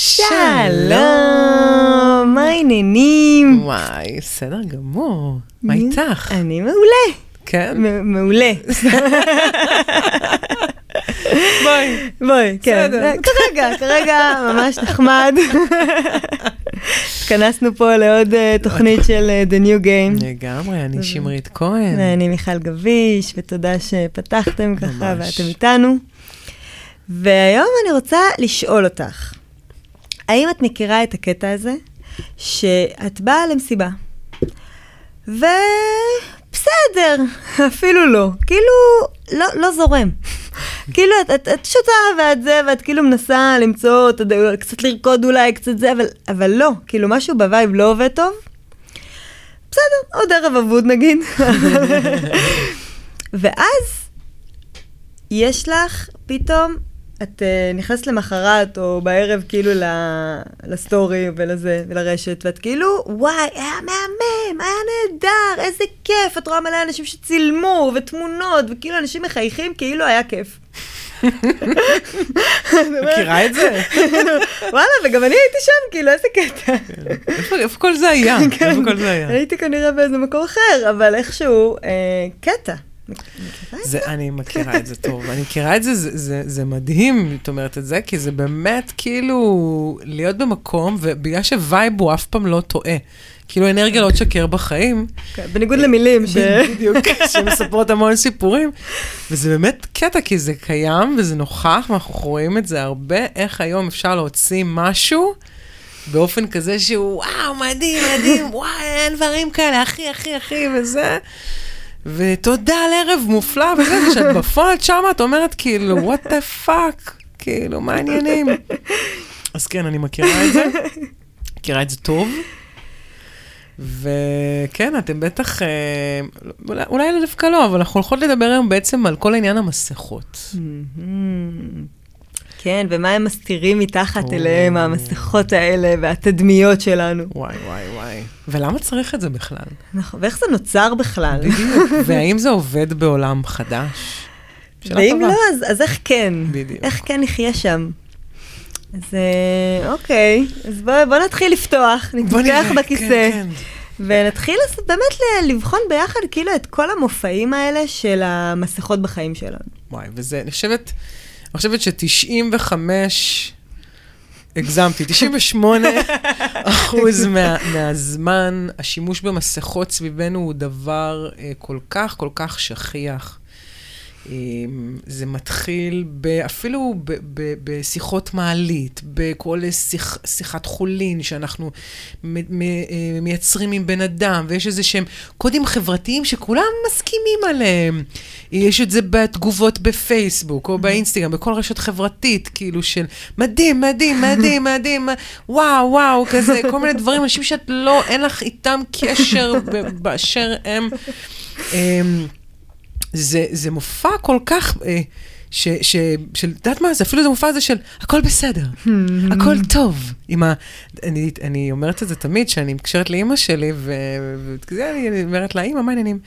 שלום, מה העניינים? וואי, בסדר גמור. מה איתך? אני מעולה. כן? מעולה. בואי. בואי, כן. בסדר. כרגע, כרגע ממש נחמד. התכנסנו פה לעוד אה, תוכנית של אה, The New Game. לגמרי, אני שמרית כהן. ואני מיכל גביש, ותודה שפתחתם ככה. ואתם איתנו. והיום אני רוצה לשאול אותך, האם את מכירה את הקטע הזה, שאת באה למסיבה, ובסדר, אפילו לא, כאילו, לא, לא זורם. כאילו, את, את, את שותה ואת זה, ואת כאילו מנסה למצוא, אתה יודע, קצת לרקוד אולי, קצת זה, אבל, אבל לא, כאילו, משהו ב vibe לא עובד טוב. בסדר, עוד ערב אבוד נגיד. ואז יש לך פתאום, את uh, נכנסת למחרת או בערב כאילו ל, לסטורי ולזה ולרשת, ואת כאילו, וואי, היה מהמם, היה נהדר, איזה כיף, את רואה מלא אנשים שצילמו ותמונות, וכאילו אנשים מחייכים כאילו היה כיף. מכירה את זה? וואלה, וגם אני הייתי שם, כאילו, איזה קטע. איפה כל זה היה? כן. איפה כל זה היה? הייתי כנראה באיזה מקום אחר, אבל איכשהו, אה, קטע. מכירה את זה, אני מכירה את זה טוב, אני מכירה את זה, זה, זה, זה מדהים, את אומרת את זה, כי זה באמת כאילו להיות במקום, ובגלל שווייב הוא אף פעם לא טועה. כאילו אנרגיה לא תשקר בחיים. כן, בניגוד למילים ש... בדיוק, שמספרות המון סיפורים. וזה באמת קטע, כי זה קיים וזה נוכח, ואנחנו רואים את זה הרבה, איך היום אפשר להוציא משהו באופן כזה שהוא, וואו, מדהים, מדהים, וואי, אין דברים כאלה, אחי, אחי, אחי, וזה. ותודה על ערב מופלא וזה, וכשאת בפועל את שמה, את אומרת כאילו, what the fuck, כאילו, מה העניינים? אז כן, אני מכירה את זה, מכירה את זה טוב. וכן, אתם בטח, אה, אולי, אולי דווקא לא, אבל אנחנו הולכות לדבר היום בעצם על כל עניין המסכות. כן, ומה הם מסתירים מתחת או. אליהם, המסכות האלה והתדמיות שלנו. וואי, וואי, וואי. ולמה צריך את זה בכלל? נכון, ואיך זה נוצר בכלל? בדיוק. והאם זה עובד בעולם חדש? ואם טובה. לא, אז, אז איך כן? בדיוק. איך כן נחיה שם? אז אה, אוקיי, אז בואו בוא נתחיל לפתוח, בוא נתפתח נראה, בכיסא, כן, כן. ונתחיל באמת לבחון ביחד כאילו את כל המופעים האלה של המסכות בחיים שלנו. וואי, וזה, אני חושבת, אני חושבת ש-95, הגזמתי, 98 אחוז מה, מהזמן, השימוש במסכות סביבנו הוא דבר אה, כל כך, כל כך שכיח. אה, זה מתחיל ב, אפילו ב, ב, בשיחות מעלית, בכל שיח, שיחת חולין שאנחנו מ, מ, אה, מייצרים עם בן אדם, ויש איזה שהם קודים חברתיים שכולם מסכימים עליהם. יש את זה בתגובות בפייסבוק או באינסטגרם, בכל רשת חברתית, כאילו של מדהים, מדהים, מדהים, מדהים, וואו, וואו, כזה, כל מיני דברים, אנשים שאת לא, אין לך איתם קשר באשר הם. זה, זה מופע כל כך, אה, ש, ש, של, את יודעת מה, זה אפילו זה מופע הזה של הכל בסדר, הכל טוב. עם ה, אני, אני אומרת את זה תמיד, שאני מתקשרת לאימא שלי, וכזה אני אומרת לה, אימא, מה העניינים?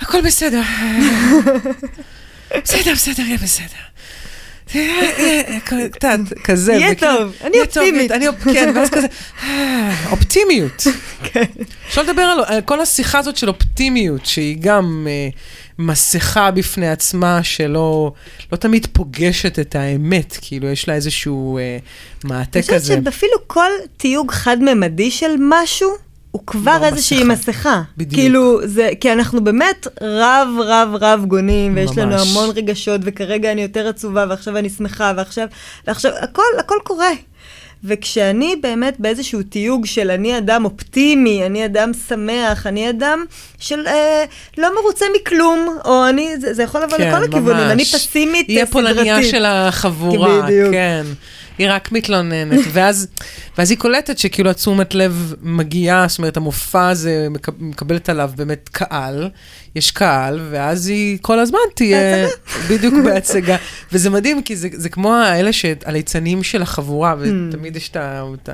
הכל בסדר. בסדר, בסדר, יהיה בסדר. את יודעת, כזה. יהיה טוב, אני אופטימית. אני כן, ואז כזה, "אה, אופטימיות. כן. אפשר לדבר על, כל השיחה הזאת של אופטימיות, שהיא גם אה, מסכה בפני עצמה, שלא לא תמיד פוגשת את האמת, כאילו יש לה איזשהו אה, מעטה אני חושבת כזה. שאפילו כל תיוג חד-ממדי של משהו, הוא כבר כבר איזושהי מסכה. מסכה. בדיוק. כאילו, זה, כי אנחנו באמת רב, רב, רב גונים, ויש לנו ממש. המון רגשות, וכרגע אני יותר עצובה, ועכשיו אני שמחה, ועכשיו, ועכשיו, הכל, הכל קורה. וכשאני באמת באיזשהו תיוג של אני אדם אופטימי, אני אדם שמח, אני אדם של אה, לא מרוצה מכלום, או אני, זה, זה יכול לבוא כן, לכל הכיוונים, ממש. אני פסימית היא אה, הפולניה סדרתית. של החבורה, בדיוק. כן. היא רק מתלוננת, ואז, ואז היא קולטת שכאילו התשומת לב מגיעה, זאת אומרת, המופע הזה מקב- מקבלת עליו באמת קהל, יש קהל, ואז היא כל הזמן תהיה בדיוק בהצגה. וזה מדהים, כי זה, זה כמו האלה, ש- הליצנים של החבורה, ותמיד יש את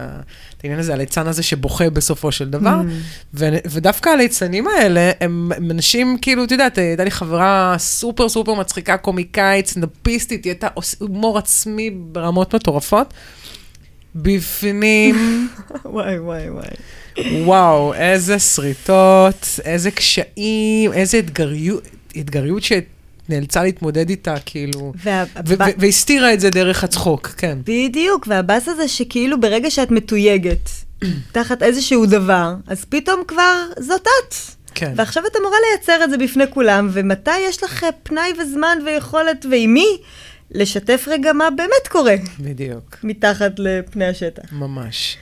העניין הזה, הליצן הזה שבוכה בסופו של דבר, ו- ודווקא הליצנים האלה, הם הם אנשים, כאילו, את יודעת, הייתה לי חברה סופר סופר מצחיקה, קומיקאית, סנדאפיסטית, היא הייתה הומור עצמי ברמות מטורפות. בפנים, וואי, וואי, וואי. וואו, איזה שריטות, איזה קשיים, איזה אתגריות, אתגריות שנאלצה להתמודד איתה, כאילו, וה- ו- ו- והסתירה את זה דרך הצחוק, כן. בדיוק, והבאס הזה שכאילו ברגע שאת מתויגת תחת איזשהו דבר, אז פתאום כבר זאת את. כן. ועכשיו את אמורה לייצר את זה בפני כולם, ומתי יש לך אה, פנאי וזמן ויכולת, ועם מי, לשתף רגע מה באמת קורה בדיוק, מתחת לפני השטח. ממש.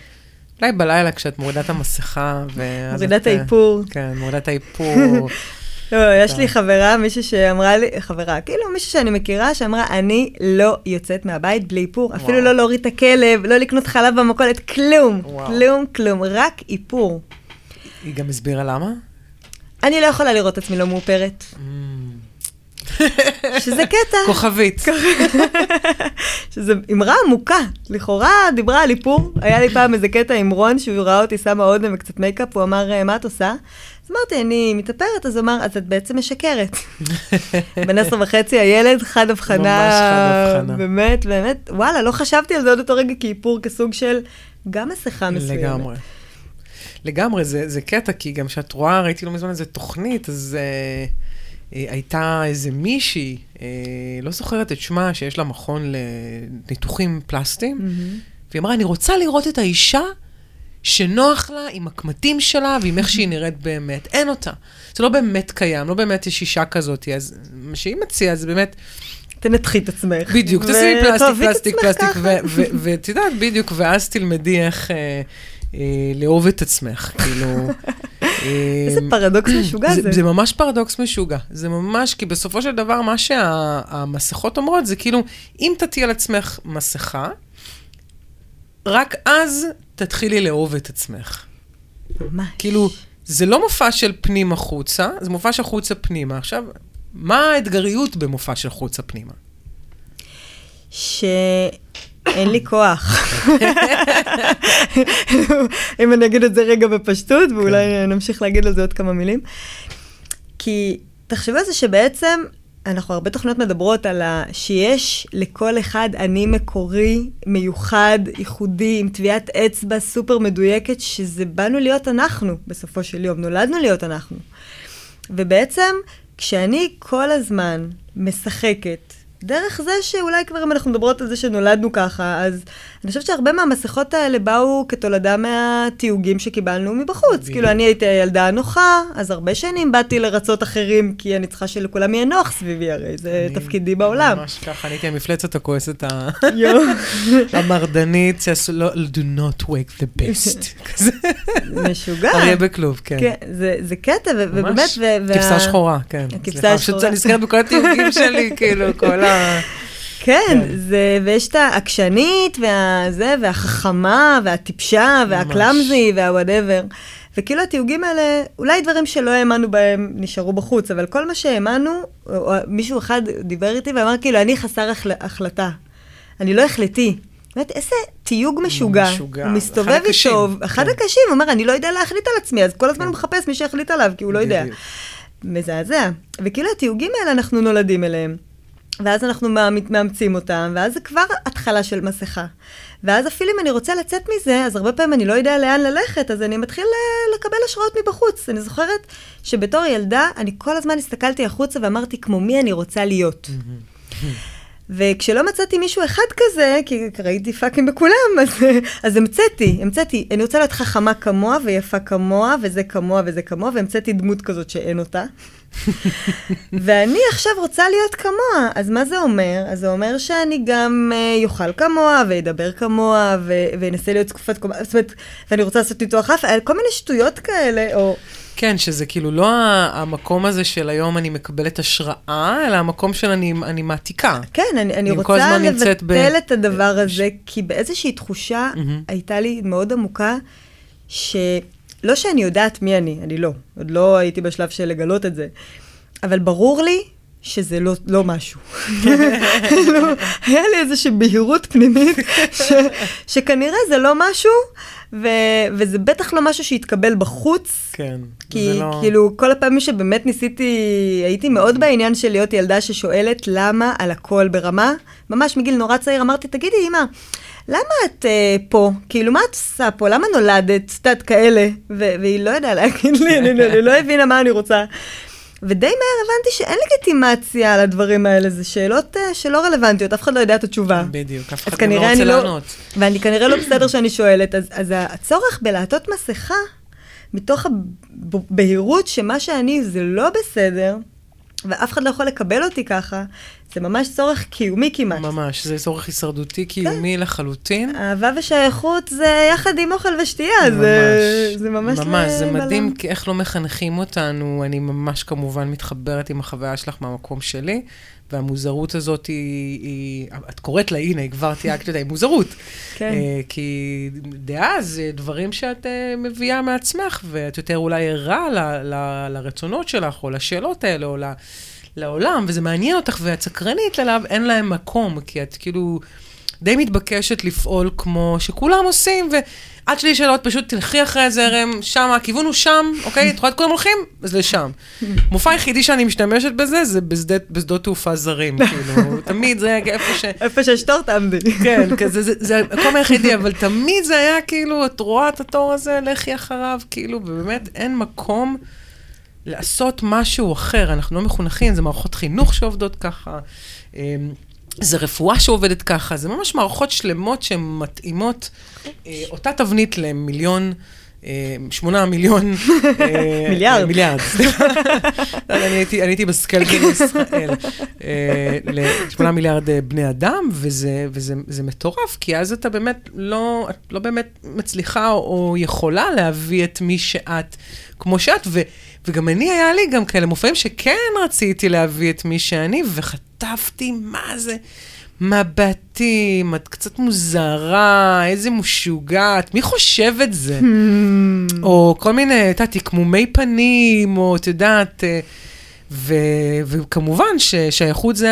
אולי בלילה כשאת מורידה את המסכה, ואז מורידה את, אה, האיפור. כן, מורידה את האיפור. לא, יש. לי חברה, מישהי שאמרה לי, חברה, כאילו מישהי שאני מכירה, שאמרה, אני לא יוצאת מהבית בלי איפור, אפילו. לא להוריד את הכלב, לא לקנות חלב במכולת, כלום. כלום, כלום, רק איפור. היא גם הסבירה למה? אני לא יכולה לראות את עצמי לא מאופרת, שזה קטע, כוכבית. שזה אמרה עמוקה. לכאורה דיברה על איפור, היה לי פעם איזה קטע עם רון, שהוא ראה אותי שמה אודם וקצת make-up, הוא אמר, "אה, מה את עושה? אז אמרתי, אני מתאפרת, אז הוא אמר, אז את בעצם משקרת. בן עשר וחצי, הילד, חד הבחנה. ממש חד הבחנה. באמת, באמת, וואלה, לא חשבתי על זה עוד אותו רגע כאיפור, כסוג של גם מסכה מסוימת. לגמרי. לגמרי, זה, זה קטע, כי גם כשאת רואה, ראיתי לא מזמן איזה תוכנית, אז אה, הייתה איזה מישהי, אה, לא זוכרת את שמה, שיש לה מכון לניתוחים פלסטיים, מהמם. והיא אמרה, אני רוצה לראות את האישה שנוח לה עם הקמטים שלה ועם איך שהיא נראית באמת. אין אותה. זה לא באמת קיים, לא באמת יש אישה כזאת. אז מה שהיא מציעה זה באמת, תנתחי את עצמך. בדיוק, תשימי פלסטיק, פלסטיק, פלסטיק, ואת יודעת, בדיוק, ואז תלמדי איך אה, אה, לאהוב את עצמך, כאילו... איזה אה, פרדוקס משוגע זה. זה, ממש פרדוקס משוגע. זה ממש, כי בסופו של דבר, מה שהמסכות אומרות זה כאילו, אם תטי על עצמך מסכה, רק אז תתחילי לאהוב את עצמך. ממש. כאילו, זה לא מופע של פנים החוצה, זה מופע של חוצה פנימה. עכשיו, מה האתגריות במופע של חוצה פנימה? שאין לי כוח. אם אני אגיד את זה רגע בפשטות, ואולי נמשיך להגיד על זה עוד כמה מילים. כי תחשבו על זה שבעצם, אנחנו הרבה תוכניות מדברות על ה... שיש לכל אחד אני מקורי, מיוחד, ייחודי, עם טביעת אצבע סופר מדויקת, שזה באנו להיות אנחנו, בסופו של יום, נולדנו להיות אנחנו. ובעצם, כשאני כל הזמן משחקת, דרך זה שאולי כבר אם אנחנו מדברות על זה שנולדנו ככה, אז אני חושבת שהרבה מהמסכות האלה באו כתולדה מהתיוגים שקיבלנו מבחוץ. בדיוק. כאילו, אני הייתי הילדה הנוחה, אז הרבה שנים באתי לרצות אחרים, כי אני צריכה שלכולם יהיה נוח סביבי, הרי זה אני תפקידי בעולם. ממש ככה, אני הייתי המפלצת הכועסת המרדנית, שעשו, לא, do not wake the best. משוגע. אריה בכלוב, כן. כן, זה, זה קטע, ובאמת, ממש כבשה שחורה, כן. השחורה. פשוט אני נזכרת בכל התיוגים שלי, כאילו, כל ה... כן, כן. זה, ויש את העקשנית, והזה, והחכמה, והטיפשה, והקלאמזי, והוואטאבר. וכאילו התיוגים האלה, אולי דברים שלא האמנו בהם נשארו בחוץ, אבל כל מה שהאמנו, או, מישהו אחד דיבר איתי ואמר כאילו, אני חסר החל, החלטה. אני לא החלטי. באמת, איזה תיוג משוגע. משוגע. הוא מסתובב אחד איתו, אחד כן. הקשים, הוא אומר, אני לא יודע להחליט על עצמי, אז כל הזמן הוא מחפש מי שיחליט עליו, כי הוא לא יודע. מזעזע. וכאילו התיוגים האלה, אנחנו נולדים אליהם. ואז אנחנו מאמ- מאמצים אותם, ואז זה כבר התחלה של מסכה. ואז אפילו אם אני רוצה לצאת מזה, אז הרבה פעמים אני לא יודע לאן ללכת, אז אני מתחיל אה, לקבל השראות מבחוץ. אני זוכרת שבתור ילדה, אני כל הזמן הסתכלתי החוצה ואמרתי, כמו מי אני רוצה להיות. וכשלא מצאתי מישהו אחד כזה, כי ראיתי פאקים בכולם, אז, אז המצאתי, המצאתי, אני רוצה להיות חכמה כמוה ויפה כמוה, וזה כמוה וזה כמוה, והמצאתי דמות כזאת שאין אותה. ואני עכשיו רוצה להיות כמוה, אז מה זה אומר? אז זה אומר שאני גם uh, יאכל כמוה, וידבר כמוה, ואנסה להיות זקופת קומה, זאת אומרת, ואני רוצה לעשות ניתוח אף, כל מיני שטויות כאלה, או... כן, שזה כאילו לא המקום הזה של היום אני מקבלת השראה, אלא המקום של אני, אני מעתיקה. כן, אני, אני רוצה נמצאת ב- לבטל את הדבר הזה, כי באיזושהי תחושה מהמם. הייתה לי מאוד עמוקה, שלא שאני יודעת מי אני, אני לא, עוד לא הייתי בשלב של לגלות את זה, אבל ברור לי שזה לא, לא משהו. לא, היה לי איזושהי בהירות פנימית, ש, שכנראה זה לא משהו, ו, וזה בטח לא משהו שהתקבל בחוץ, כן. כי זה לא... כאילו כל הפעמים שבאמת ניסיתי, הייתי מאוד בעניין של להיות ילדה ששואלת למה על הכל ברמה, ממש מגיל נורא צעיר אמרתי, תגידי אמא, למה את אה, פה? כאילו, מה את עושה פה? למה נולדת? יודעת, כאלה. ו- והיא לא ידעה להגיד לי, אני, אני לא הבינה מה אני רוצה. ודי מהר הבנתי שאין לגיטימציה על הדברים האלה, זה שאלות אה, שלא רלוונטיות, אף אחד לא יודע את התשובה. בדיוק, אף אחד גם לא רוצה אני לא, לענות. ואני כנראה לא בסדר שאני שואלת, אז, אז הצורך בלעטות מסכה, מתוך הבהירות שמה שאני זה לא בסדר, ואף אחד לא יכול לקבל אותי ככה, זה ממש צורך קיומי כמעט. ממש, זה צורך הישרדותי קיומי לחלוטין. אהבה ושייכות זה יחד עם אוכל ושתייה, זה, זה ממש... ממש, זה. מדהים כי איך לא מחנכים אותנו. אני ממש כמובן מתחברת עם החוויה שלך מהמקום שלי, והמוזרות הזאת היא, היא את קוראת לה, הנה, כבר תייגת אותה, היא מוזרות. כן. אה, כי זה דברים שאת אה, מביאה מעצמך, ואת יותר אולי ערה ל- ל- לרצונות שלך, או לשאלות האלה, או ל- לעולם, וזה מעניין אותך, ואת סקרנית אליו, אין להם מקום, כי את כאילו די מתבקשת לפעול כמו שכולם עושים, ועד שלי שאלות, פשוט תלכי אחרי הזרם, שם, הכיוון הוא שם, אוקיי? את רואה את כולם הולכים? אז לשם. מופע היחידי שאני משתמשת בזה, זה בשדה- בשדות תעופה זרים, כאילו, תמיד זה איפה ש... איפה שיש תור תעמדי. כן, כזה, זה, זה המקום היחידי, אבל תמיד זה היה כאילו, את רואה את התור הזה, לכי אחריו, כאילו, ובאמת אין מקום לעשות משהו אחר. אנחנו לא מחונכים, זה מערכות חינוך שעובדות ככה, אמ, זה רפואה שעובדת ככה, זה ממש מערכות שלמות שהן מתאימות אה, אותה תבנית למיליון. אה, שמונה מיליון... אה, מיליארד. מיליארד, סליחה. אני הייתי- בסקלגל ישראל. אה, לשמונה מיליארד בני אדם, וזה, וזה זה מטורף, כי אז אתה באמת לא, לא באמת מצליחה או, יכולה להביא את מי שאת כמו שאת, וגם אני, היה לי גם כאלה מופעים שכן רציתי להביא את מי שאני, וחטפתי, מה זה? מבטים, את קצת מוזרה, איזה משוגעת, מי חושב את זה? או כל מיני, את יודעת, תקמומי פנים, או את יודעת, אה, ו, וכמובן ששייכות זה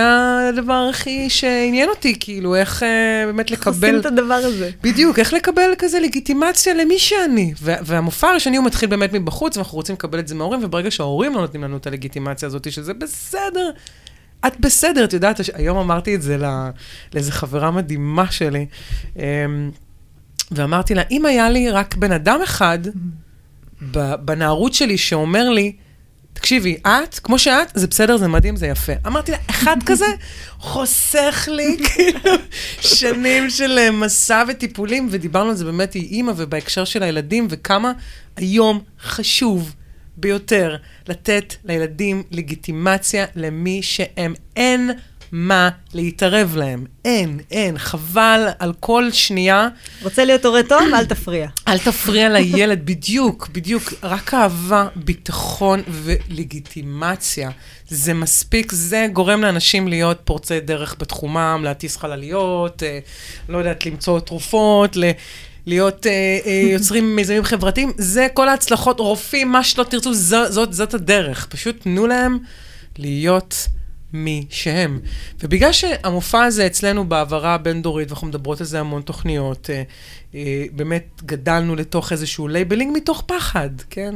הדבר הכי שעניין אותי, כאילו, איך אה, באמת איך עושים לקבל... את הדבר הזה? בדיוק, איך לקבל כזה לגיטימציה למי שאני. וה- והמופע הראשוני הוא מתחיל באמת מבחוץ, ואנחנו רוצים לקבל את זה מההורים, וברגע שההורים לא נותנים לנו את הלגיטימציה הזאת, שזה בסדר, את בסדר, את יודעת, היום אמרתי את זה ל- לאיזה חברה מדהימה שלי, אמ, ואמרתי לה, אם היה לי רק בן אדם אחד בנערות שלי שאומר לי, תקשיבי, את, כמו שאת, זה בסדר, זה מדהים, זה יפה. אמרתי לה, אחד כזה חוסך לי כאילו שנים של אה, מסע וטיפולים, ודיברנו על זה באמת עם אימא ובהקשר של הילדים, וכמה היום חשוב ביותר לתת לילדים לגיטימציה למי שהם. אין מה להתערב להם. אין, אין. חבל על כל שנייה. רוצה להיות הורה טוב? אל תפריע. אל תפריע לילד, בדיוק, בדיוק. רק אהבה, ביטחון ולגיטימציה. זה מספיק, זה גורם לאנשים להיות פורצי דרך בתחומם, להטיס חלליות, אה, לא יודעת, למצוא תרופות, ל... להיות אה, אה, יוצרים מיזמים חברתיים, זה כל ההצלחות, רופאים, מה שלא תרצו, זו, זאת, זאת הדרך. פשוט תנו להם להיות מי שהם. ובגלל שהמופע הזה אצלנו בהעברה הבין-דורית, ואנחנו מדברות על זה המון תוכניות, אה, אה, באמת גדלנו לתוך איזשהו labeling מתוך פחד, כן?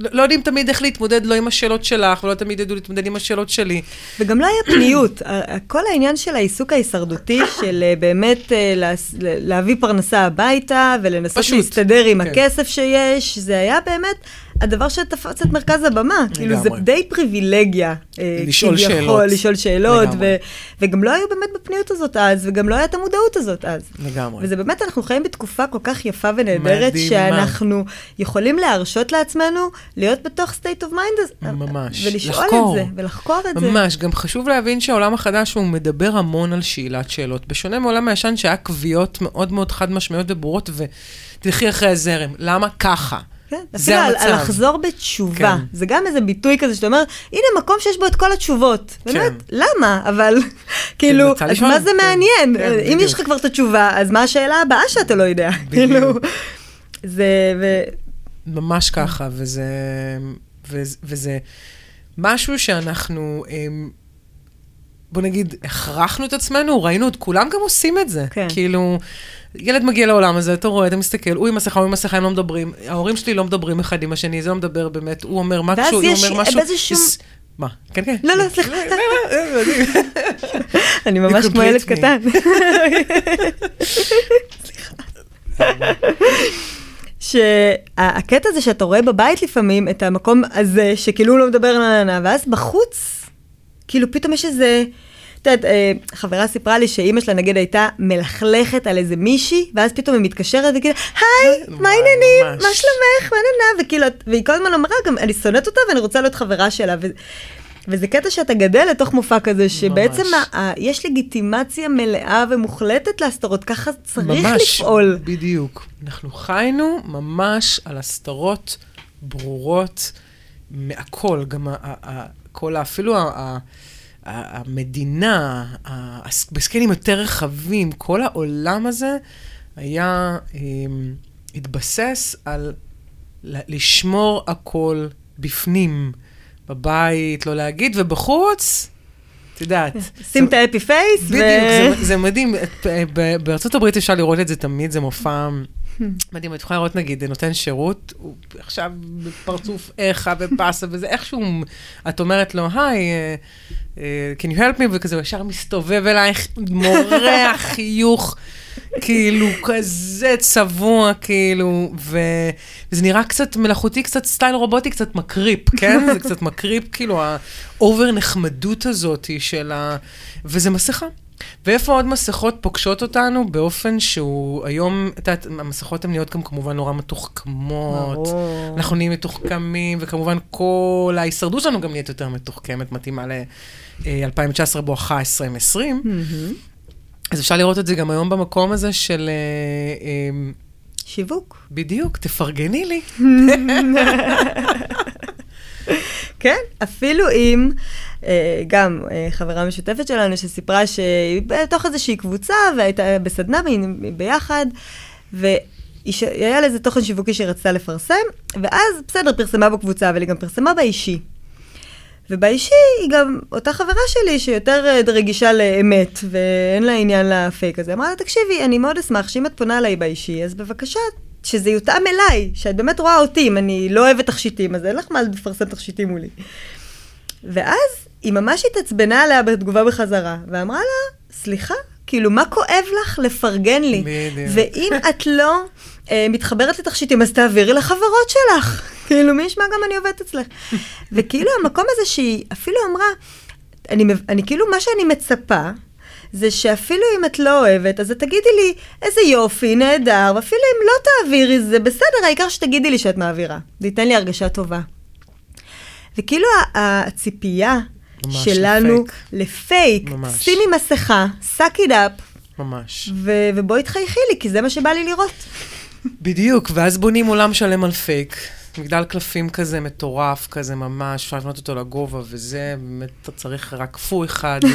לא, לא יודעים תמיד איך להתמודד לא עם השאלות שלך, ולא תמיד ידעו להתמודד עם השאלות שלי. וגם לא היה פניות. כל העניין של העיסוק ההישרדותי, של אה, באמת אה, להביא פרנסה הביתה ולנסות פשוט, להסתדר עם כן. הכסף שיש, זה היה באמת הדבר שתפס את מרכז הבמה. כאילו, זה. די פריבילגיה. אה, לשאול כביכול, שאלות. לשאול שאלות. ו- וגם לא היו באמת בפניות הזאת אז, וגם לא הייתה המודעות הזאת אז. לגמרי. וזה באמת, אנחנו חיים בתקופה כל כך יפה ונהדרת. שאנחנו יכולים להרשות לעצמנו להיות בתוך state of mind הזה. ממש. ולשאול לחקור. את זה, ולחקור את זה. ממש, גם חשוב להבין שהעולם החדש הוא מדבר המון על שאלת שאלות. בשונה מעולם הישן שהיה קביעות מאוד מאוד חד משמעיות וברורות, ותלכי אחרי הזרם. למה ככה? כן, זה אפילו על, המצב. לחזור בתשובה. כן. זה גם איזה ביטוי כזה שאתה אומר, הנה מקום שיש בו את כל התשובות. כן. באמת, למה? אבל כאילו, אז לשאול? מה זה כן, מעניין? כן, אם בדיוק. יש לך כבר את התשובה, אז מה השאלה הבאה שאתה לא יודע? כאילו, זה, ו... ממש ככה, וזה, וזה, וזה משהו שאנחנו, אמ, בוא נגיד, הכרחנו את עצמנו, ראינו את כולם גם עושים את זה. כן. כאילו, ילד מגיע לעולם הזה, אתה רואה, אתה מסתכל, הוא עם מסכה, הוא עם מסכה, הם לא מדברים, ההורים שלי לא מדברים אחד עם השני, זה לא מדבר באמת, הוא אומר ואז משהו, היא יש אומר משהו. באיזשהו- יש- מה? כן, כן. לא, לא, סליחה. לא, לא, לא. אני ממש כמו ילד. קטן. שהקטע הזה שאתה רואה בבית לפעמים את המקום הזה, שכאילו הוא לא מדבר ואז בחוץ, כאילו פתאום יש איזה... את יודעת, אה, חברה סיפרה לי שאימא שלה נגיד הייתה מלכלכת על איזה מישהי, ואז פתאום היא מתקשרת וכאילו, היי, מה וואי, העניינים? ממש. מה שלומך? מה ננה? וכאילו, והיא כל הזמן אמרה גם, אני שונאת אותה ואני רוצה להיות חברה שלה. וזה קטע שאתה גדל לתוך מופע כזה, שבעצם ממש. ה- ה- יש לגיטימציה מלאה ומוחלטת להסתרות, ככה צריך ממש, לפעול. בדיוק. אנחנו חיינו ממש על הסתרות ברורות מהכל, גם ה- ה- ה- כל, ה- אפילו ה- המדינה, בסקיילים יותר רחבים, כל העולם הזה היה, אמ, התבסס על לשמור הכל בפנים, בבית, לא להגיד, ובחוץ, את יודעת. שים את האפי פייס, בדיוק, זה, מדהים. בארצות הברית אפשר לראות את זה תמיד, זה מופע מדהים. את יכולה לראות, נגיד, נותן שירות, הוא עכשיו בפרצוף איכה ובאסה וזה, איכשהו, את אומרת לו, היי, אה, אה, can you help me? וכזה, הוא ישר מסתובב אלייך, מורח חיוך, כאילו, כזה צבוע, כאילו. וזה נראה קצת מלאכותי, קצת סטייל רובוטי, קצת מקריפ, כן? זה קצת מקריפ, כאילו, האובר נחמדות הזאת של ה... וזה מסכה. ואיפה עוד מסכות פוגשות אותנו באופן שהוא היום, את יודעת, המסכות הן נהיות גם כמובן נורא מתוחכמות. ברור. אנחנו נהיים מתוחכמים, וכמובן כל ההישרדות שלנו גם נהיית יותר מתוחכמת, מתאימה ל-2019 בואכה 2020. מהמם. אז אפשר לראות את זה גם היום במקום הזה של... אה, אה, שיווק. בדיוק, תפרגני לי. כן, אפילו אם, אה, גם אה, חברה משותפת שלנו שסיפרה שהיא בתוך איזושהי קבוצה והייתה בסדנה ביחד, והיה לה איזה תוכן שיווקי שהיא רצתה לפרסם, ואז בסדר, פרסמה בקבוצה, אבל היא גם פרסמה באישי. ובאישי היא גם אותה חברה שלי שיותר אה, רגישה לאמת ואין לה עניין לפייק הזה. אמרה לה, תקשיבי, אני מאוד אשמח שאם את פונה אליי באישי, אז בבקשה, שזה יותאם אליי, שאת באמת רואה אותי, אם אני לא אוהבת תכשיטים, אז אין לך מה לפרסם תכשיטים מולי. ואז היא ממש התעצבנה עליה בתגובה בחזרה, ואמרה לה, סליחה, כאילו, מה כואב לך לפרגן לי? בדיוק. ואם את לא אה, מתחברת לתכשיטים, אז תעבירי לחברות שלך. כאילו, מי ישמע גם אני עובדת אצלך. וכאילו, המקום הזה שהיא אפילו אמרה, אני, אני כאילו, מה שאני מצפה, זה שאפילו אם את לא אוהבת, אז תגידי לי, איזה יופי, נהדר, ואפילו אם לא תעבירי, זה בסדר, העיקר שתגידי לי שאת מעבירה. זה ייתן לי הרגשה טובה. וכאילו הציפייה שלנו לפייק. לפייק, ממש. שימי מסכה, suck it up, ממש. ו- ובואי תחייכי לי, כי זה מה שבא לי לראות. בדיוק, ואז בונים עולם שלם על פייק. מגדל קלפים כזה מטורף, כזה ממש, אפשר לבנות אותו לגובה, וזה, באמת, אתה צריך רק פו אחד,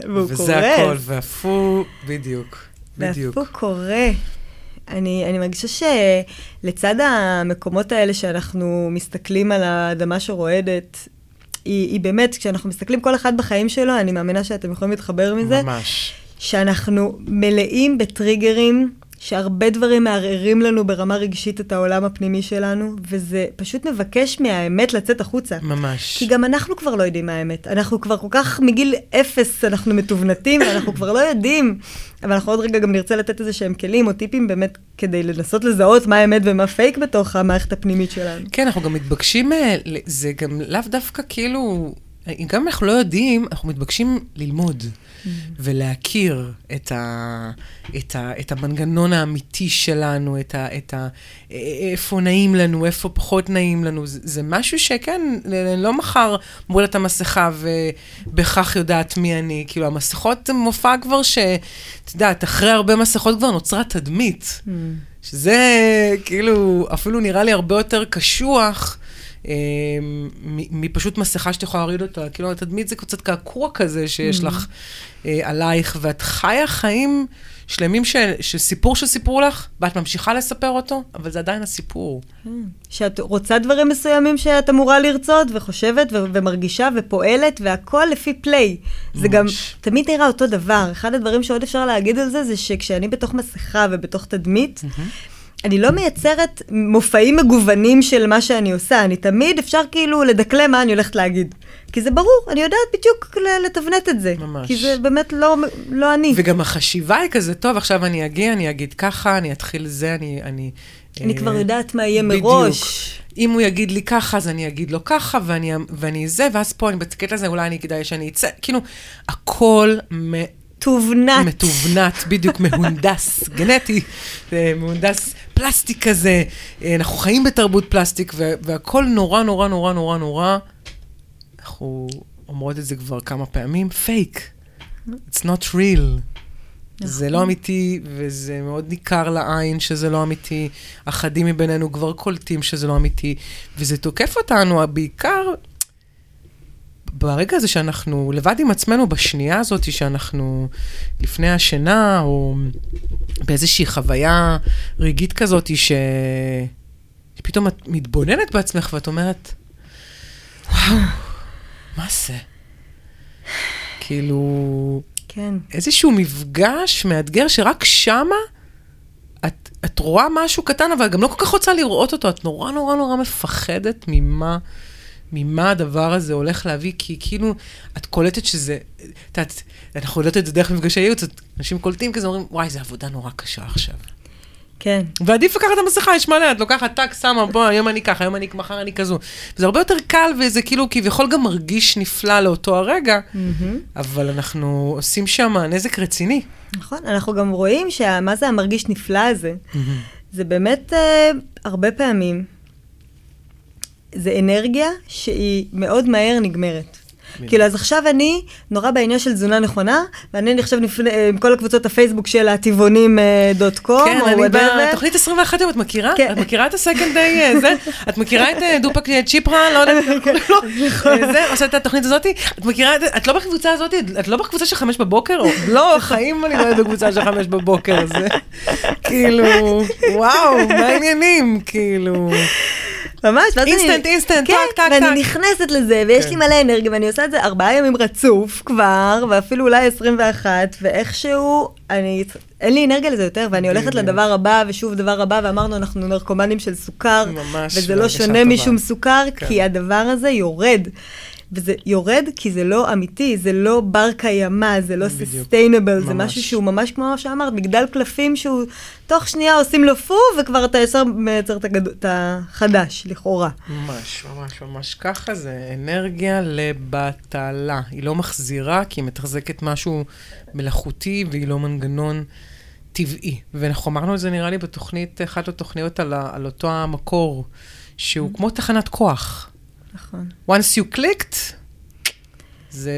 והוא וזה קורס. הכל, והפו, בדיוק, בדיוק. והפוך קורה. אני, אני מרגישה שלצד המקומות האלה שאנחנו מסתכלים על האדמה שרועדת, היא, היא באמת, כשאנחנו מסתכלים כל אחד בחיים שלו, אני מאמינה שאתם יכולים להתחבר מזה, ממש. שאנחנו מלאים בטריגרים, שהרבה דברים מערערים לנו ברמה רגשית את העולם הפנימי שלנו, וזה פשוט מבקש מהאמת לצאת החוצה. ממש. כי גם אנחנו כבר לא יודעים מה האמת. אנחנו כבר כל כך מגיל אפס, אנחנו מתובנתים, ואנחנו כבר לא יודעים. אבל אנחנו עוד רגע גם נרצה לתת איזה שהם כלים או טיפים באמת כדי לנסות לזהות מה האמת ומה פייק בתוך המערכת הפנימית שלנו. כן, אנחנו גם מתבקשים, אה, זה גם לאו דווקא כאילו, גם אם אנחנו לא יודעים, אנחנו מתבקשים ללמוד ולהכיר את, ה, את, ה, את המנגנון האמיתי שלנו, את, ה, את ה, איפה נעים לנו, איפה פחות נעים לנו. זה, זה משהו שכן, לא מחר מול את המסכה ובכך יודעת מי אני. כאילו, המסכות זה מופע כבר ש... את יודעת, אחרי הרבה מסכות כבר נוצרה תדמית. שזה כאילו אפילו נראה לי הרבה יותר קשוח מפשוט מסכה שאת יכולה להוריד אותה. כאילו, התדמית זה קצת קעקוע כזה שיש לך אה, עלייך, ואת חיה חיים שלמים של, של סיפור שסיפרו לך, ואת ממשיכה לספר אותו, אבל זה עדיין הסיפור. שאת רוצה דברים מסוימים שאת אמורה לרצות, וחושבת, ו- ומרגישה, ופועלת, והכל לפי פליי. זה גם. תמיד נראה אותו דבר. אחד הדברים שעוד אפשר להגיד על זה, זה שכשאני בתוך מסכה ובתוך תדמית, אני לא מייצרת מופעים מגוונים של מה שאני עושה, אני תמיד אפשר כאילו לדקלם מה אני הולכת להגיד. כי זה ברור, אני יודעת בדיוק לתבנת את זה. ממש. כי זה באמת לא, לא אני. וגם החשיבה היא כזה, טוב, עכשיו אני אגיע, אני אגיד ככה, אני אתחיל זה, אני... אני, אני אה, כבר יודעת מה יהיה בדיוק. מראש. אם הוא יגיד לי ככה, אז אני אגיד לו ככה, ואני, ואני זה, ואז פה אני בקטע הזה, אולי אני כדאי שאני אצא. כאילו, הכל מ... תובנת. מתובנת, בדיוק, מהונדס, גנטי, מהונדס פלסטיק כזה. אנחנו חיים בתרבות פלסטיק, וה- והכל נורא, נורא, נורא, נורא, נורא, אנחנו אומרות את זה כבר כמה פעמים, פייק. It's not real. זה לא אמיתי, וזה מאוד ניכר לעין שזה לא אמיתי. אחדים מבינינו כבר קולטים שזה לא אמיתי, וזה תוקף אותנו, בעיקר ברגע הזה שאנחנו לבד עם עצמנו, בשנייה הזאת שאנחנו לפני השינה, או באיזושהי חוויה רגעית כזאת, ש... שפתאום את מתבוננת בעצמך ואת אומרת, וואו, מה זה? כאילו, כן. איזשהו מפגש מאתגר שרק שמה את, את רואה משהו קטן, אבל גם לא כל כך רוצה לראות אותו, את נורא נורא נורא מפחדת ממה, ממה הדבר הזה הולך להביא, כי כאילו, את קולטת שזה, את יודעת, אנחנו יודעות את זה דרך מפגשי ייעוץ, אנשים קולטים כזה, אומרים, וואי, זו עבודה נורא קשה עכשיו. כן. ועדיף לקחת את המסכה, יש מלא, את לוקחת טאק, שמה, בוא, היום אני ככה, היום אני, מחר אני כזו. וזה הרבה יותר קל, וזה כאילו כביכול גם מרגיש נפלא לאותו הרגע, מהמם. אבל אנחנו עושים שם נזק רציני. נכון, אנחנו גם רואים שמה זה המרגיש נפלא הזה. זה באמת אה, הרבה פעמים, זה אנרגיה שהיא מאוד מהר נגמרת. כאילו, אז עכשיו אני נורא בעניין של תזונה נכונה, ואני עכשיו נפנה אה, עם כל הקבוצות הפייסבוק של הטבעונים אה, דוט קום, כן, אני. בתוכנית 21 יום, את מכירה? את מכירה את הסקנד דיי זה? את מכירה את אה, דופק צ'יפרה? לא יודעת, כן, לא, זה, עושה את התוכנית הזאתי? את מכירה את זה? את לא בקבוצה הזאתי? את לא בקבוצה של חמש בבוקר? לא, חיים אני לא יודעת בקבוצה של חמש בבוקר, זה כאילו, וואו, מה העניינים? כאילו, ממש, ואז אני... instant, instant, כן, טק, טק, ואני טק. נכנסת לזה, ויש כן. לי מלא אנרגיה, ואני עושה את זה ארבעה ימים רצוף כבר, ואפילו אולי 21, ואיכשהו, אני, אין לי אנרגיה לזה יותר, ואני הולכת. לדבר הבא, ושוב דבר הבא, ואמרנו, אנחנו נרקומנים של סוכר, ממש, וזה לא בהרגשה שונה טובה. משום סוכר, כן. כי הדבר הזה יורד. וזה יורד כי זה לא אמיתי, זה לא בר קיימא, זה לא בדיוק. sustainable, זה. משהו שהוא ממש כמו מה שאמרת, מגדל קלפים שהוא תוך שנייה עושים לו פו, וכבר אתה ישר מייצר את הגד- את החדש, לכאורה. ממש, ממש, ממש ככה, זה אנרגיה לבטלה. היא לא מחזירה, כי היא מתחזקת משהו מלאכותי, והיא לא מנגנון טבעי. ואנחנו אמרנו את זה, נראה לי, בתוכנית, אחת התוכניות על, ה- על אותו המקור, שהוא כמו תחנת כוח. נכון. once you clicked, זה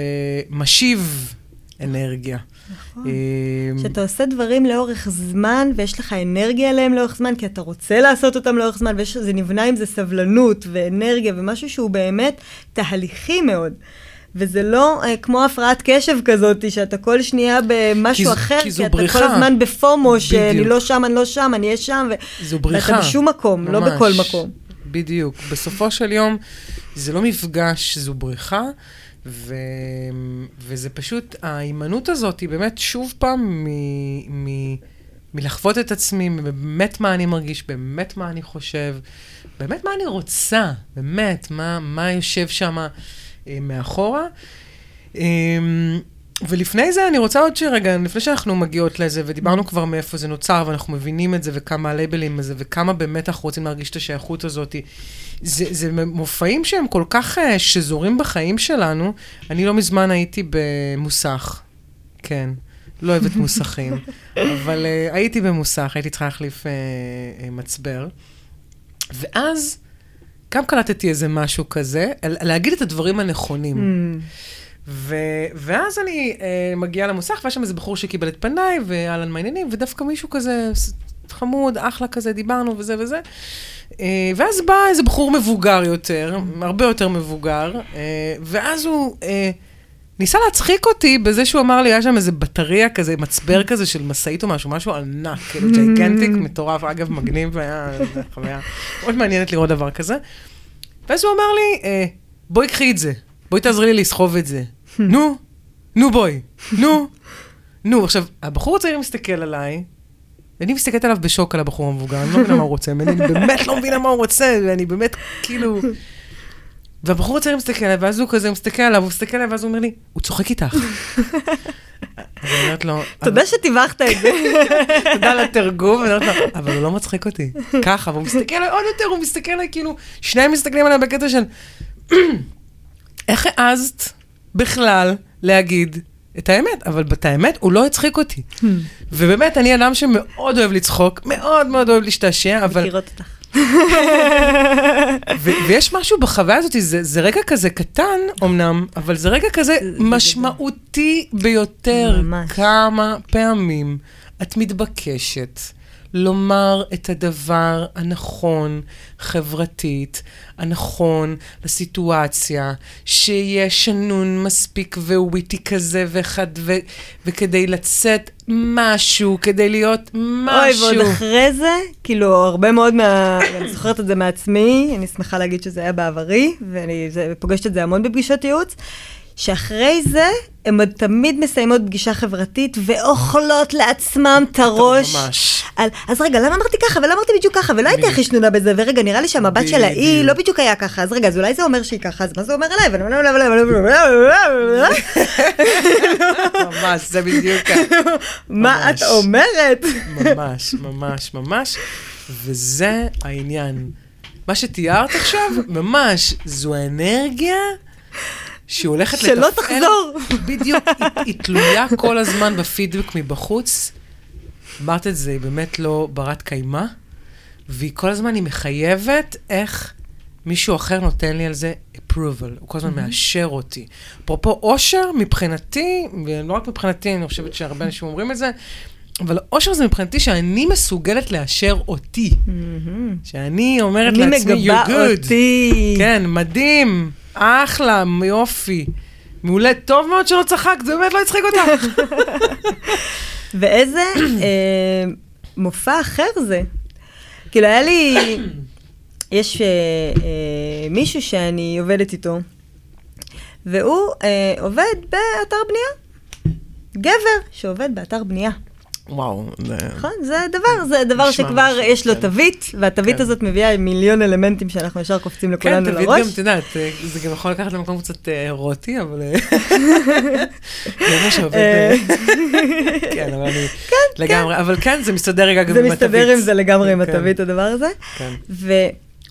משיב אנרגיה. נכון. אמ, שאתה עושה דברים לאורך זמן, ויש לך אנרגיה עליהם לאורך זמן, כי אתה רוצה לעשות אותם לאורך זמן, וזה נבנה עם זה סבלנות ואנרגיה, ומשהו שהוא באמת תהליכי מאוד. וזה לא אה, כמו הפרעת קשב כזאת, שאתה כל שנייה כי במשהו זו- אחר, כי כי אתה בריחה. כל הזמן בפומו, שאני בדיוק. לא שם, אני לא שם, אני אהיה שם, ו... זו בריחה. ואתה בשום מקום, לא ממש. בכל מקום. בדיוק. בסופו של יום, זה לא מפגש, זו בריכה, ו... וזה פשוט, ההימנעות הזאת היא באמת שוב פעם מ... מ... מלחוות את עצמי, באמת מה אני מרגיש, באמת מה אני חושב, באמת מה אני רוצה, באמת, מה, מה יושב שם אה, מאחורה. אה, ולפני זה אני רוצה עוד שרגע, לפני שאנחנו מגיעות לזה, ודיברנו כבר מאיפה זה נוצר, ואנחנו מבינים את זה, וכמה הלייבלים הזה, וכמה באמת אנחנו רוצים להרגיש את השייכות הזאת. זה, זה מופעים שהם כל כך אה, שזורים בחיים שלנו. אני לא מזמן הייתי במוסך, כן. לא אוהבת מוסכים, אבל uh, הייתי במוסך, הייתי צריכה להחליף uh, uh, מצבר. ואז גם קלטתי איזה משהו כזה, להגיד את הדברים הנכונים. Mm. ו- ואז אני uh, מגיעה למוסך, והיה שם איזה בחור שקיבל את פניי, ואהלן מה העניינים, ודווקא מישהו כזה חמוד, אחלה כזה, דיברנו וזה וזה. Uh, ואז בא איזה בחור מבוגר יותר, הרבה יותר מבוגר, uh, ואז הוא... Uh, ניסה להצחיק אותי בזה שהוא אמר לי, היה שם איזה בטריה כזה, מצבר כזה של משאית או משהו, משהו ענק, כאילו ג'יגנטיק, מטורף, אגב, מגניב, והיה זו חוויה מאוד מעניינת לראות דבר כזה. ואז הוא אמר לי, אה, בואי קחי את זה, בואי תעזרי לי לסחוב את זה. נו, נו בואי, נו, נו. עכשיו, הבחור הצעיר מסתכל עליי, אני מסתכלת עליו בשוק על הבחור המבוגר, אני לא מבינה מה הוא רוצה, אני באמת לא מבינה מה הוא רוצה, ואני באמת, כאילו... והבחור הצעיר מסתכל עליי, ואז הוא כזה מסתכל עליו, הוא מסתכל עליי, ואז הוא אומר לי, הוא צוחק איתך. אז אני אומרת לו, תודה שטיווחת את זה. תודה על התרגום, ואני אומרת לו, אבל הוא לא מצחיק אותי. ככה, והוא מסתכל עליי עוד יותר, הוא מסתכל עליי, כאילו, שניהם מסתכלים עליי בקטע של, איך העזת בכלל להגיד את האמת? אבל את האמת, הוא לא הצחיק אותי. ובאמת, אני אדם שמאוד אוהב לצחוק, מאוד מאוד אוהב להשתעשע, אבל... מכירות אותך. ויש משהו בחוויה הזאת, זה, זה רגע כזה קטן אמנם, אבל זה רגע כזה זה משמעותי ביותר. ממש. כמה פעמים את מתבקשת לומר את הדבר הנכון חברתית, הנכון לסיטואציה, שיהיה שנון מספיק וויטי כזה ואחד, ו- וכדי לצאת משהו, כדי להיות משהו. אוי, ועוד אחרי זה, כאילו, הרבה מאוד מה... אני זוכרת את זה מעצמי, אני שמחה להגיד שזה היה בעברי, ואני זה- פוגשת את זה המון בפגישות ייעוץ, שאחרי זה, הן תמיד מסיימות פגישה חברתית ואוכלות לעצמם את הראש. ממש. על, אז רגע, למה אמרתי ככה, ולא אמרתי בדיוק ככה, ולא הייתי הכי שנונה בזה, ורגע, נראה לי שהמבט של האי. לא בדיוק היה ככה, אז רגע, אז אולי זה אומר שהיא ככה, אז מה זה אומר עליי? ממש, זה בדיוק ה... מה. את אומרת? ממש, ממש, ממש. וזה העניין. מה שתיארת עכשיו, ממש, זו האנרגיה שהולכת לתפעל... שלא תחזור. בדיוק, היא, היא תלויה כל הזמן בפידבק מבחוץ. אמרת את זה, היא באמת לא ברת קיימא, והיא כל הזמן, היא מחייבת איך מישהו אחר נותן לי על זה approval, הוא כל הזמן מאשר אותי. אפרופו אושר, מבחינתי, ולא רק מבחינתי, אני חושבת שהרבה אנשים אומרים את זה, אבל אושר זה מבחינתי שאני מסוגלת לאשר אותי. שאני אומרת אני לעצמי, מגבה you're good. אותי. כן, מדהים, אחלה, יופי. מעולה, טוב מאוד שלא צחקת, זה באמת לא הצחיק אותך. ואיזה אה, מופע אחר זה. כאילו, היה לי... יש אה, אה, מישהו שאני עובדת איתו, והוא אה, עובד באתר בנייה. גבר שעובד באתר בנייה. וואו, זה... נכון? זה דבר, זה דבר שכבר משהו, יש לו כן. תווית, והתווית כן. הזאת מביאה מיליון אלמנטים שאנחנו ישר קופצים כן, לכולנו לראש. גם, את יודעת, אה, זה גם יכול לקחת למקום קצת אה, אירוטי, אבל... אה, גבר שעובד... אה, כן, אבל אני... לגמרי, אבל כן, זה מסתדר רגע גם זה עם מסתדר עם התווית. זה לגמרי עם כן, התווית, הדבר הזה. כן.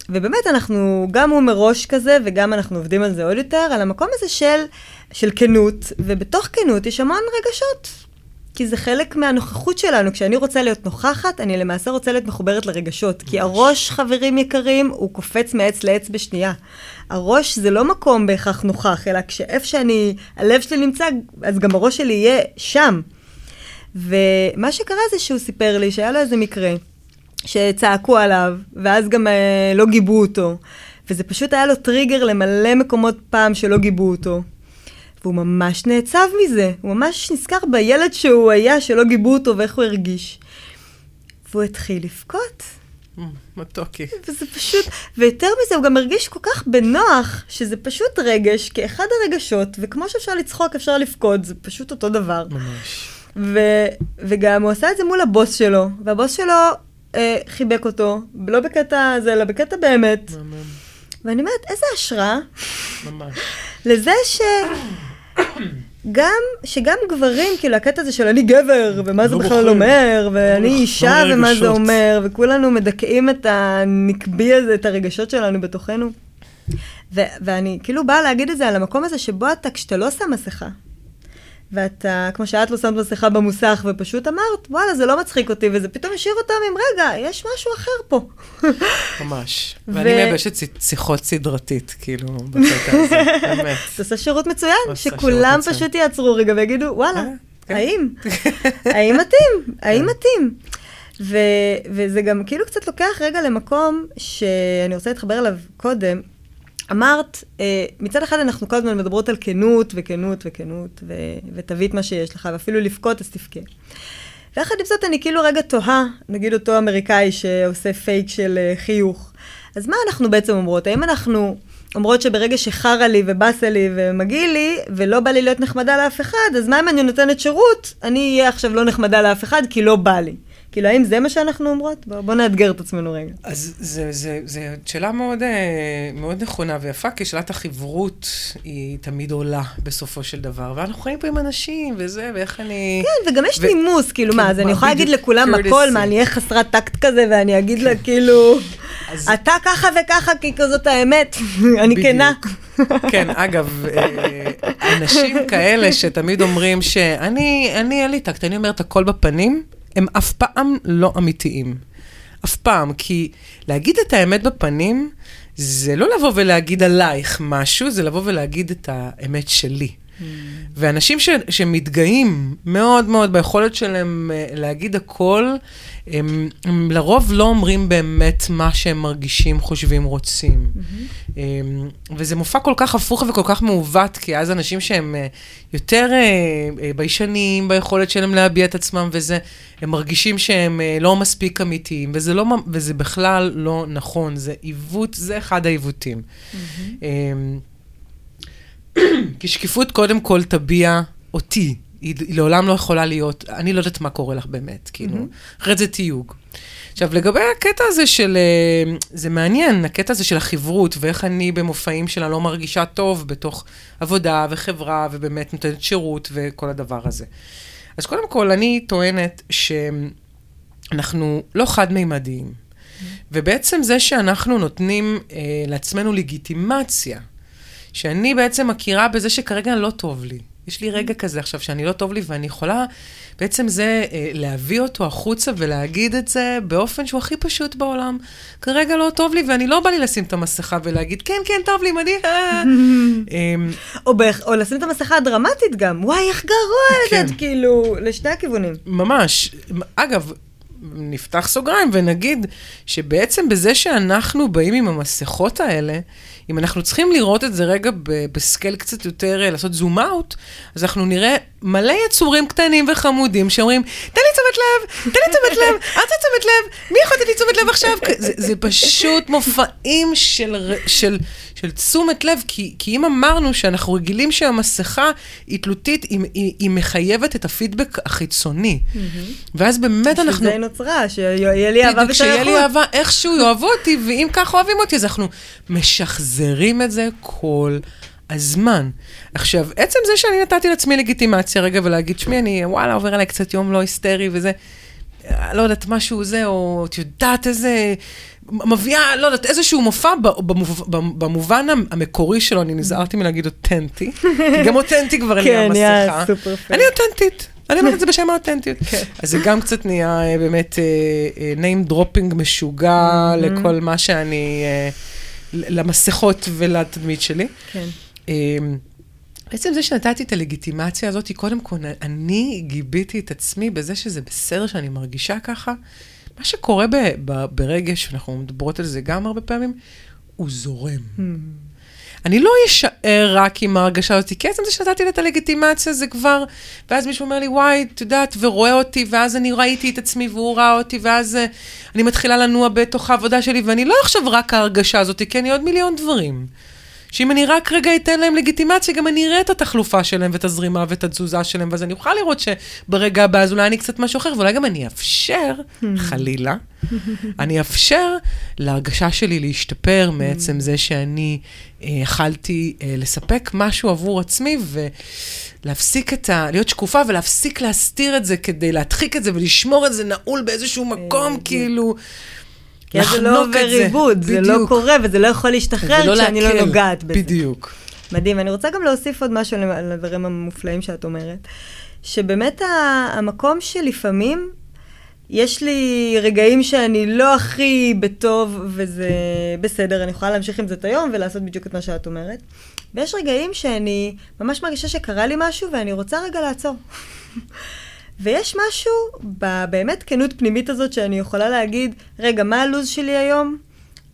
ובאמת, אנחנו, גם הוא מראש כזה, וגם אנחנו עובדים על זה עוד יותר, על המקום הזה של, של כנות, ובתוך כנות יש המון רגשות. כי זה חלק מהנוכחות שלנו. כשאני רוצה להיות נוכחת, אני למעשה רוצה להיות מחוברת לרגשות. כי הראש, חברים יקרים, הוא קופץ מעץ לעץ בשנייה. הראש זה לא מקום בהכרח נוכח, אלא כשאיפה שאני, הלב שלי נמצא, אז גם הראש שלי יהיה שם. ומה שקרה זה שהוא סיפר לי שהיה לו איזה מקרה, שצעקו עליו, ואז גם אה, לא גיבו אותו. וזה פשוט היה לו טריגר למלא מקומות פעם שלא גיבו אותו. והוא ממש נעצב מזה, הוא ממש נזכר בילד שהוא היה, שלא גיבו אותו ואיך הוא הרגיש. והוא התחיל לבכות. מ, מתוקי. וזה פשוט, ויותר מזה, הוא גם הרגיש כל כך בנוח, שזה פשוט רגש כאחד הרגשות, וכמו שאפשר לצחוק, אפשר לבכות, זה פשוט אותו דבר. ממש. ו, וגם הוא עשה את זה מול הבוס שלו, והבוס שלו אה, חיבק אותו, לא בקטע זה, אלא בקטע באמת. מהמם, ואני אומרת, איזה השראה ממש. לזה ש... גם, שגם גברים, כאילו, הקטע הזה של אני גבר, ומה זה לא בכלל. אומר, ואני לא אישה, ומה זה. אומר, וכולנו מדכאים את הנקבי הזה, את הרגשות שלנו בתוכנו. ואני כאילו באה להגיד את זה על המקום הזה שבו אתה, כשאתה לא שם מסכה, ואתה, כמו שאת לא שמת מסכה במוסך, ופשוט אמרת, וואלה, זה לא מצחיק אותי, וזה פתאום השאיר אותם עם, רגע, יש משהו אחר פה. ממש. ו- ואני מייבשת שיחות סדרתית, כאילו, בקטע הזה, באמת. זה עושה שירות מצוין, שכולם. פשוט יעצרו רגע ויגידו, וואלה, אה, כן. האם? האם מתאים? האם כן. מתאים? ו- וזה גם כאילו קצת לוקח רגע למקום שאני רוצה להתחבר אליו קודם. אמרת, אה, מצד אחד אנחנו כל הזמן מדברות על כנות וכנות וכנות, ו- ותביא את מה שיש לך, ואפילו לבכות אז תבכה. ויחד עם זאת אני כאילו רגע תוהה, נגיד אותו אמריקאי שעושה פייק של אה, חיוך. אז מה אנחנו בעצם אומרות? האם אנחנו אומרות שברגע שחרא לי ובאסה לי ומגעיל לי, ולא בא לי להיות נחמדה לאף אחד, אז מה אם אני נותנת שירות? אני אהיה עכשיו לא נחמדה לאף אחד כי לא בא לי. כאילו, האם זה מה שאנחנו אומרות? בואו בוא נאתגר את עצמנו רגע. אז זה, זה, זה שאלה מאוד, אה, מאוד נכונה ויפה, כי שאלת החברות היא תמיד עולה בסופו של דבר. ואנחנו חיים פה עם אנשים וזה, ואיך אני... כן, וגם יש ו- נימוס, כאילו, כן, מה, אז אני יכולה להגיד לכולם. הכל, מה, אני אהיה חסרת טקט כזה, ואני אגיד לה, כאילו, אז- אתה ככה וככה, כי כזאת האמת, אני. כנה. כן, אגב, אה, אנשים כאלה שתמיד אומרים שאני, אני אין לי טקט, אני אומרת הכל בפנים, הם אף פעם לא אמיתיים. אף פעם, כי להגיד את האמת בפנים, זה לא לבוא ולהגיד עלייך משהו, זה לבוא ולהגיד את האמת שלי. ואנשים ש, שמתגאים מאוד מאוד ביכולת שלהם אה, להגיד הכל, הם, הם לרוב לא אומרים באמת מה שהם מרגישים, חושבים, רוצים. Mm-hmm. וזה מופע כל כך הפוך וכל כך מעוות, כי אז אנשים שהם אה, יותר אה, אה, ביישנים ביכולת שלהם להביע את עצמם וזה, הם מרגישים שהם לא מספיק אמיתיים, וזה, לא, וזה בכלל לא נכון, זה עיוות, זה אחד העיוותים. Mm-hmm. כי שקיפות קודם כל תביע אותי. היא, היא לעולם לא יכולה להיות, אני לא יודעת מה קורה לך באמת, כאילו, אחרת זה תיוג. עכשיו, לגבי הקטע הזה של, אה, זה מעניין, הקטע הזה של החברות, ואיך אני במופעים שלה לא מרגישה טוב בתוך עבודה וחברה, ובאמת נותנת שירות וכל הדבר הזה. אז קודם כל, אני טוענת שאנחנו לא חד-מימדיים. ובעצם זה שאנחנו נותנים אה, לעצמנו לגיטימציה, שאני בעצם מכירה בזה שכרגע לא טוב לי. יש לי רגע כזה עכשיו שאני לא טוב לי, ואני יכולה בעצם זה אה, להביא אותו החוצה ולהגיד את זה באופן שהוא הכי פשוט בעולם. כרגע לא טוב לי, ואני לא בא לי לשים את המסכה ולהגיד, כן, כן, טוב לי, מדהים. אה." אמ, או, לשים את המסכה הדרמטית גם, וואי, איך גרוע כן. כאילו, לשני הכיוונים. ממש. אגב, נפתח סוגריים ונגיד שבעצם בזה שאנחנו באים עם המסכות האלה, אם אנחנו צריכים לראות את זה רגע בסקייל קצת יותר, אה, לעשות זום אאוט, אז אנחנו נראה מלא יצורים קטנים וחמודים שאומרים, תן לי תשומת לב, תן לי תשומת לב, אל תן תשומת לב, מי יכול לתת לי תשומת לב עכשיו? זה, זה פשוט מופעים של, של, של תשומת לב, כי, כי אם אמרנו שאנחנו רגילים שהמסכה היא תלותית, היא, היא, היא מחייבת את הפידבק החיצוני. ואז באמת אנחנו... שזה נוצרה, שיהיה לי אהבה בדיוק, שיהיה לי. אהבה, איכשהו יאהבו אותי, ואם ככה אוהבים אותי, אז אנחנו משחזרים את זה כל הזמן. עכשיו, עצם זה שאני נתתי לעצמי לגיטימציה רגע ולהגיד, שמי, אני, וואלה, עובר עליי קצת יום לא היסטרי וזה, אה, לא יודעת, משהו זה, או את יודעת איזה... מביאה, לא יודעת, איזשהו מופע במובן המקורי שלו, אני נזהרתי מלהגיד אותנטי, כי גם אותנטי כבר כן, נהיה המסכה. סופר פייר. אני אותנטית. אני אומרת את זה בשם האותנטיות. אז זה גם קצת נהיה אה, באמת אה, name dropping משוגע לכל מה שאני, למסכות ולתדמית שלי. כן. בעצם זה שנתתי את הלגיטימציה הזאת, קודם כל, אני גיביתי את עצמי בזה שזה בסדר שאני מרגישה ככה. מה שקורה ב, ב, ברגש, אנחנו מדברות על זה גם הרבה פעמים, הוא זורם. אני לא אשאר רק עם ההרגשה הזאת, כי עצם זה שנתתי לה את הלגיטימציה זה כבר, ואז מישהו אומר לי, וואי, את יודעת, ורואה אותי, ואז אני ראיתי את עצמי והוא ראה אותי, ואז אה, אני מתחילה לנוע בתוך העבודה שלי, ואני לא עכשיו רק ההרגשה הזאת, כי אני עוד מיליון דברים. שאם אני רק רגע אתן להם לגיטימציה, גם אני אראה את התחלופה שלהם ואת הזרימה ואת התזוזה שלהם, ואז אני אוכל לראות שברגע הבא אז אולי אני קצת משהו אחר, ואולי גם אני אאפשר, חלילה, אני אאפשר להרגשה שלי להשתפר מעצם זה שאני אה, יכלתי אה, לספק משהו עבור עצמי ולהפסיק את ה... להיות שקופה ולהפסיק להסתיר את זה כדי להדחיק את זה ולשמור את זה נעול באיזשהו מקום, בדיוק. כאילו... כי אז זה לא עובר. עיבוד, זה לא. קורה וזה לא יכול להשתחרר ולא כשאני לא. נוגעת בזה. בדיוק. מדהים. אני רוצה גם להוסיף עוד משהו על הדברים המופלאים שאת אומרת. שבאמת המקום שלפעמים יש לי רגעים שאני לא הכי בטוב, וזה בסדר, אני יכולה להמשיך עם זה את היום ולעשות בדיוק את מה שאת אומרת. ויש רגעים שאני ממש מרגישה שקרה לי משהו ואני רוצה רגע לעצור. ויש משהו בבאמת כנות פנימית הזאת שאני יכולה להגיד, רגע, מה הלו"ז שלי היום?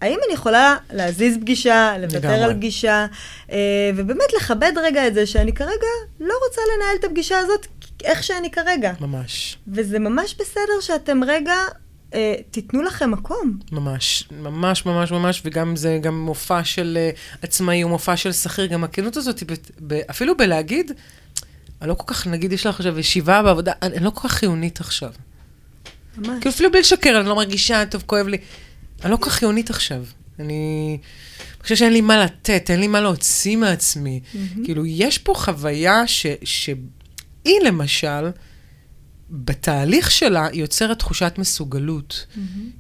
האם אני יכולה להזיז פגישה, לוותר. על פגישה, אה, ובאמת לכבד רגע את זה שאני כרגע לא רוצה לנהל את הפגישה הזאת איך שאני כרגע. ממש. וזה ממש בסדר שאתם רגע, אה, תיתנו לכם מקום. ממש, ממש, ממש, ממש, וגם זה גם מופע של uh, עצמאי, הוא מופע של שכיר, גם הכנות הזאת, ב, ב, אפילו בלהגיד, אני לא כל כך, נגיד, יש לך עכשיו ישיבה בעבודה, אני, אני לא כל כך חיונית עכשיו. ממש. כאילו אפילו בלי לשקר, אני לא מרגישה, טוב, כואב לי. אני לא כל כך חיונית עכשיו. אני חושבת שאין לי מה לתת, אין לי מה להוציא מעצמי. כאילו, יש פה חוויה ש... שהיא, למשל, בתהליך שלה, היא יוצרת תחושת מסוגלות.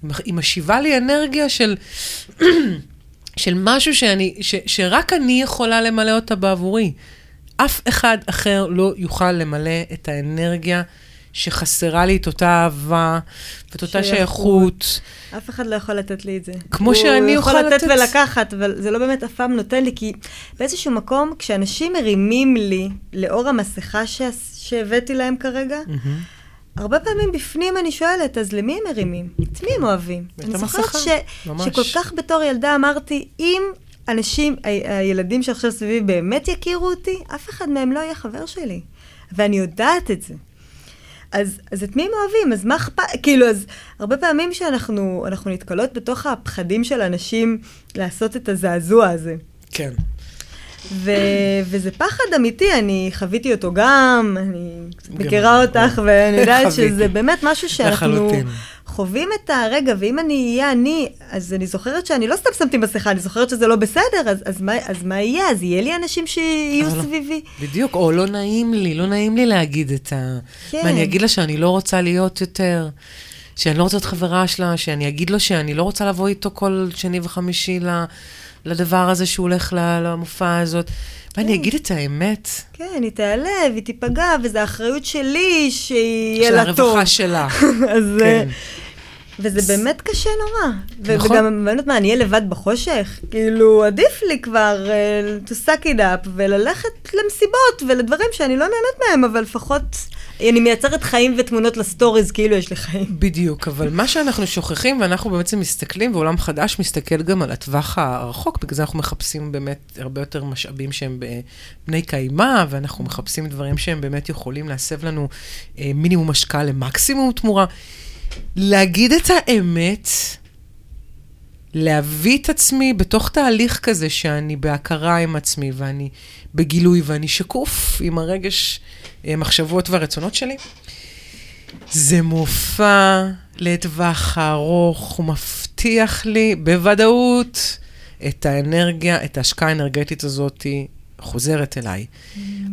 מח- היא משיבה לי אנרגיה של... של משהו שאני, ש, שרק אני יכולה למלא אותה בעבורי. אף אחד אחר לא יוכל למלא את האנרגיה שחסרה לי את אותה אהבה ואת אותה שייכות. אף אחד לא יכול לתת לי את זה. כמו שאני הוא יכול אוכל לתת לתת- ולקחת, אבל זה לא באמת אף פעם נותן לי, כי באיזשהו מקום, כשאנשים מרימים לי, לאור המסכה ש... שהבאתי להם כרגע, מהמם. הרבה פעמים בפנים אני שואלת, אז למי הם מרימים? את מי הם אוהבים? את אני זוכרת המסכה, ש... ממש. שכל כך בתור ילדה אמרתי, אם אנשים, הילדים שעכשיו סביבי באמת יכירו אותי, אף אחד מהם לא יהיה חבר שלי. ואני יודעת את זה. אז, אז את מי הם אוהבים? אז מה אכפת? כאילו, אז הרבה פעמים שאנחנו אנחנו נתקלות בתוך הפחדים של אנשים לעשות את הזעזוע הזה. כן. ו, וזה פחד אמיתי, אני חוויתי אותו גם, אני מכירה אותך, כן. ואני יודעת. שזה באמת משהו שאנחנו לחלוטין. חווים את הרגע, ואם אני אהיה אני, אז אני זוכרת שאני לא סתם שמתי מסכה, אני זוכרת שזה לא בסדר, אז, אז, מה, אז מה יהיה? אז יהיה לי אנשים שיהיו לא. סביבי. בדיוק, או לא נעים לי, לא נעים לי להגיד את ה... כן. מה, אני אגיד לה שאני לא רוצה להיות יותר, שאני לא רוצה להיות חברה שלה, שאני אגיד לו שאני לא רוצה לבוא איתו כל שני וחמישי ל- לדבר הזה שהוא הולך למופע הזאת. ואני אגיד את האמת, כן, היא תיעלב, היא תיפגע, וזו האחריות שלי שיהיה של לה טוב. הרווחה שלה. אז... כן. אה, וזה באמת קשה נורא. נכון. וגם, אני לא יודעת מה, אני אהיה לבד בחושך? כאילו, עדיף לי כבר uh, to suck it up וללכת למסיבות ולדברים שאני לא נהנית מהם, אבל לפחות אני מייצרת חיים ותמונות לסטוריז, כאילו יש לי חיים. בדיוק, אבל מה שאנחנו שוכחים, ואנחנו בעצם מסתכלים, ועולם חדש מסתכל גם על הטווח הרחוק, בגלל זה אנחנו מחפשים באמת הרבה יותר משאבים שהם בני קיימא, ואנחנו מחפשים דברים שהם באמת יכולים להסב לנו אה, מינימום השקעה למקסימום תמורה. להגיד את האמת, להביא את עצמי בתוך תהליך כזה שאני בהכרה עם עצמי, ואני בגילוי, ואני שקוף עם הרגש, אה, מחשבות והרצונות שלי. זה מופע לטווח הארוך, הוא מבטיח לי בוודאות את האנרגיה, את ההשקעה האנרגטית הזאת חוזרת אליי.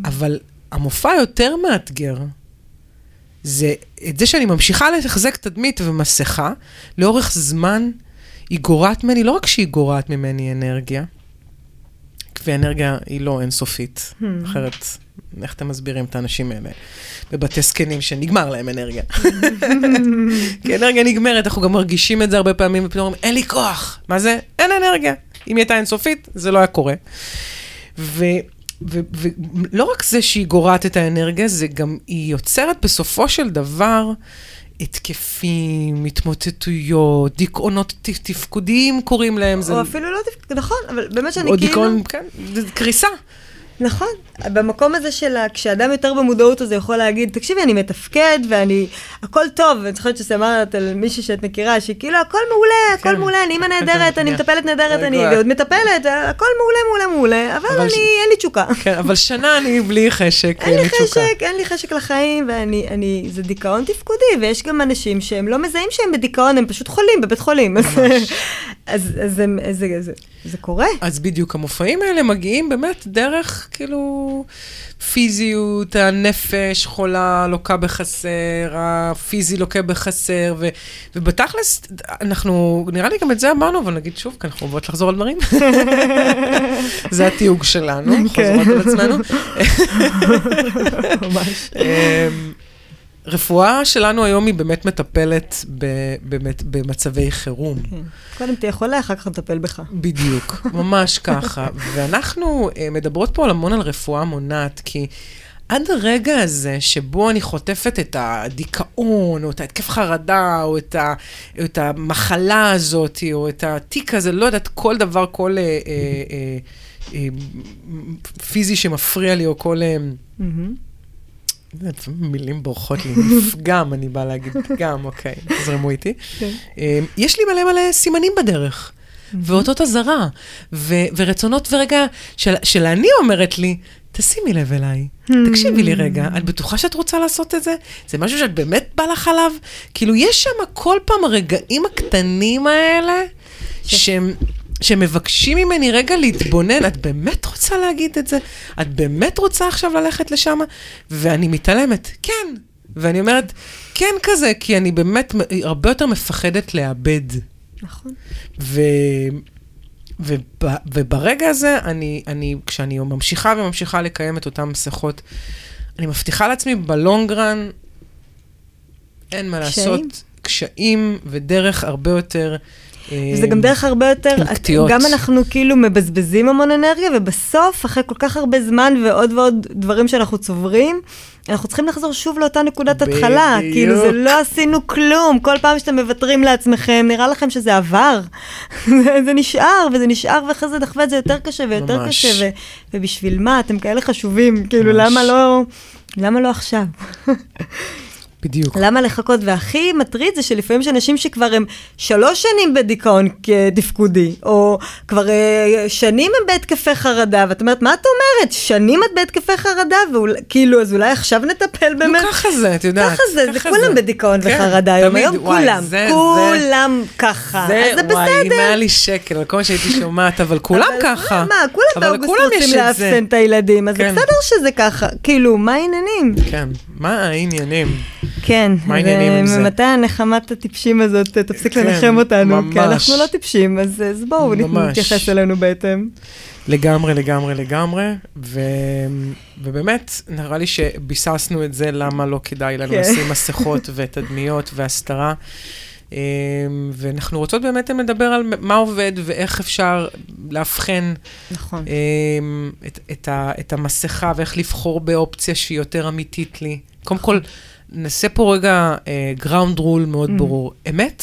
אבל המופע היותר מאתגר, זה את זה שאני ממשיכה לתחזק תדמית ומסכה, לאורך זמן היא גורעת ממני, לא רק שהיא גורעת ממני אנרגיה, ואנרגיה היא לא אינסופית, אחרת איך אתם מסבירים את האנשים האלה בבתי זקנים שנגמר להם אנרגיה? כי אנרגיה נגמרת, אנחנו גם מרגישים את זה הרבה פעמים, ופתאום אומרים, אין לי כוח. מה זה? אין אנרגיה. אם היא הייתה אינסופית, זה לא היה קורה. ולא רק זה שהיא גורעת את האנרגיה, זה גם, היא יוצרת בסופו של דבר התקפים, התמוטטויות, דיכאונות תפקודיים קוראים להם. זה- או אפילו לא תפקד, נכון, אבל באמת שאני או כאילו... דיכאון, כן, זה קריסה. נכון. במקום הזה של כשאדם יותר במודעות, אז הוא יכול להגיד, תקשיבי, אני מתפקד ואני... הכל טוב. ואני זוכרת שאמרת על מישהי שאת מכירה, שהיא כאילו, הכל מעולה, הכל כן. מעולה, אני אימא נהדרת, אני. מטפלת נהדרת, אני. ועוד מטפלת, הכל מעולה, מעולה, מעולה, אבל אבל אני, ש- אין לי תשוקה. כן, אבל שנה אני בלי חשק, אין לי תשוקה. חשק, אין לי חשק לחיים, ואני, אני, זה דיכאון תפקודי, ויש גם אנשים שהם לא מזהים שהם בדיכאון, הם פשוט חולים בבית חולים. אז, אז, אז, הם- אז זה, זה, זה קורה. אז בדיוק, המופעים האלה מגיעים באמת דרך, כאילו, פיזיות, הנפש חולה, לוקה בחסר, הפיזי לוקה בחסר, ו, ובתכלס, אנחנו, נראה לי גם את זה אמרנו, אבל נגיד שוב, כי אנחנו עוברות לחזור על דברים. זה התיוג שלנו, כן. חוזרות על עצמנו. ממש. רפואה שלנו היום היא באמת מטפלת ב- באמת במצבי חירום. כן. קודם תהיה חולה, אחר כך נטפל בך. בדיוק, ממש ככה. ואנחנו uh, מדברות פה המון על רפואה מונעת, כי עד הרגע הזה שבו אני חוטפת את הדיכאון, או את ההתקף חרדה, או את, ה, או את המחלה הזאת, או את התיק הזה, לא יודעת, כל דבר, כל אה, אה, אה, אה, פיזי שמפריע לי, או כל... אה, מילים בורחות לי, מפגם, אני באה להגיד פגם, אוקיי, תזרמו איתי. כן. אה, יש לי מלא מלא סימנים בדרך, ואותות אזהרה, ורצונות ורגע של, של אני אומרת לי, תשימי לב אליי, תקשיבי לי רגע, את בטוחה שאת רוצה לעשות את זה? זה משהו שאת באמת בא לך עליו? כאילו, יש שם כל פעם הרגעים הקטנים האלה, שהם... שמבקשים ממני רגע להתבונן, את באמת רוצה להגיד את זה? את באמת רוצה עכשיו ללכת לשם? ואני מתעלמת, כן. ואני אומרת, כן כזה, כי אני באמת הרבה יותר מפחדת לאבד. נכון. ו... וב, וברגע הזה, אני, אני, כשאני ממשיכה וממשיכה לקיים את אותן מסכות, אני מבטיחה לעצמי בלונגרן, אין מה קשיים? לעשות, קשיים ודרך הרבה יותר... וזה גם דרך הרבה יותר, קטיעות. גם אנחנו כאילו מבזבזים המון אנרגיה, ובסוף, אחרי כל כך הרבה זמן ועוד ועוד דברים שאנחנו צוברים, אנחנו צריכים לחזור שוב לאותה נקודת בדיוק. התחלה. כאילו, זה לא עשינו כלום. כל פעם שאתם מוותרים לעצמכם, נראה לכם שזה עבר. זה נשאר, וזה נשאר, ואחרי זה נחווה את זה יותר קשה ויותר ממש. קשה. ו- ובשביל מה? אתם כאלה חשובים. כאילו, ממש. למה לא... למה לא עכשיו? בדיוק. למה לחכות? והכי מטריד זה שלפעמים יש אנשים שכבר הם שלוש שנים בדיכאון תפקודי, או כבר אה, שנים הם בהתקפי חרדה, ואת אומרת, מה את אומרת? שנים את בהתקפי חרדה, וכאילו, אז אולי עכשיו נטפל באמת? נו, ככה זה, את יודעת. ככה זה, זה כולם בדיכאון כן, וחרדה היום, היום וואי, כולם, זה, כולם זה, ככה, זה, אז זה בסדר. וואי, אם היה לי שקל, על כל מה שהייתי שומעת, אבל כולם אבל ככה. מה, כולם באוגוסט רוצים לאפסן את הילדים, אז כן. זה בסדר שזה ככה. כאילו, מה העניינים? כן, מה העניינים? כן, מה העניינים עם זה? ומתי הנחמת הטיפשים הזאת תפסיק כן, לנחם אותנו? ממש. כי אנחנו לא טיפשים, אז, אז בואו נתייחס אלינו בהתאם. לגמרי, לגמרי, לגמרי, ו... ובאמת, נראה לי שביססנו את זה למה לא כדאי לנו כן. לשים מסכות ותדמיות והסתרה. אמ, ואנחנו רוצות באמת לדבר על מה עובד ואיך אפשר לאבחן נכון. את, את, ה, את המסכה ואיך לבחור באופציה שהיא יותר אמיתית לי. קודם כל, נעשה פה רגע גראונד uh, רול מאוד mm. ברור. אמת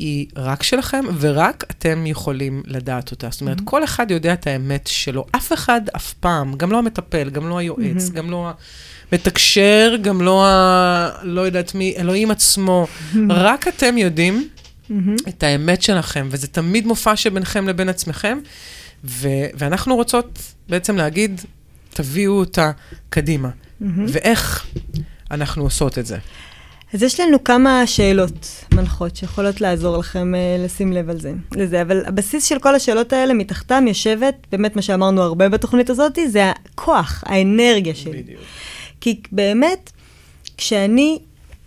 היא רק שלכם, ורק אתם יכולים לדעת אותה. זאת אומרת, mm-hmm. כל אחד יודע את האמת שלו. אף אחד אף פעם, גם לא המטפל, גם לא היועץ, mm-hmm. גם לא המתקשר, גם לא ה... לא יודעת מי, אלוהים עצמו. Mm-hmm. רק אתם יודעים mm-hmm. את האמת שלכם, וזה תמיד מופע שביניכם לבין עצמכם. ו- ואנחנו רוצות בעצם להגיד, תביאו אותה קדימה. Mm-hmm. ואיך? אנחנו עושות את זה. אז יש לנו כמה שאלות מנחות שיכולות לעזור לכם uh, לשים לב על זה, לזה, אבל הבסיס של כל השאלות האלה מתחתם יושבת, באמת מה שאמרנו הרבה בתוכנית הזאת, זה הכוח, האנרגיה שלי. בדיוק. כי באמת, כשאני,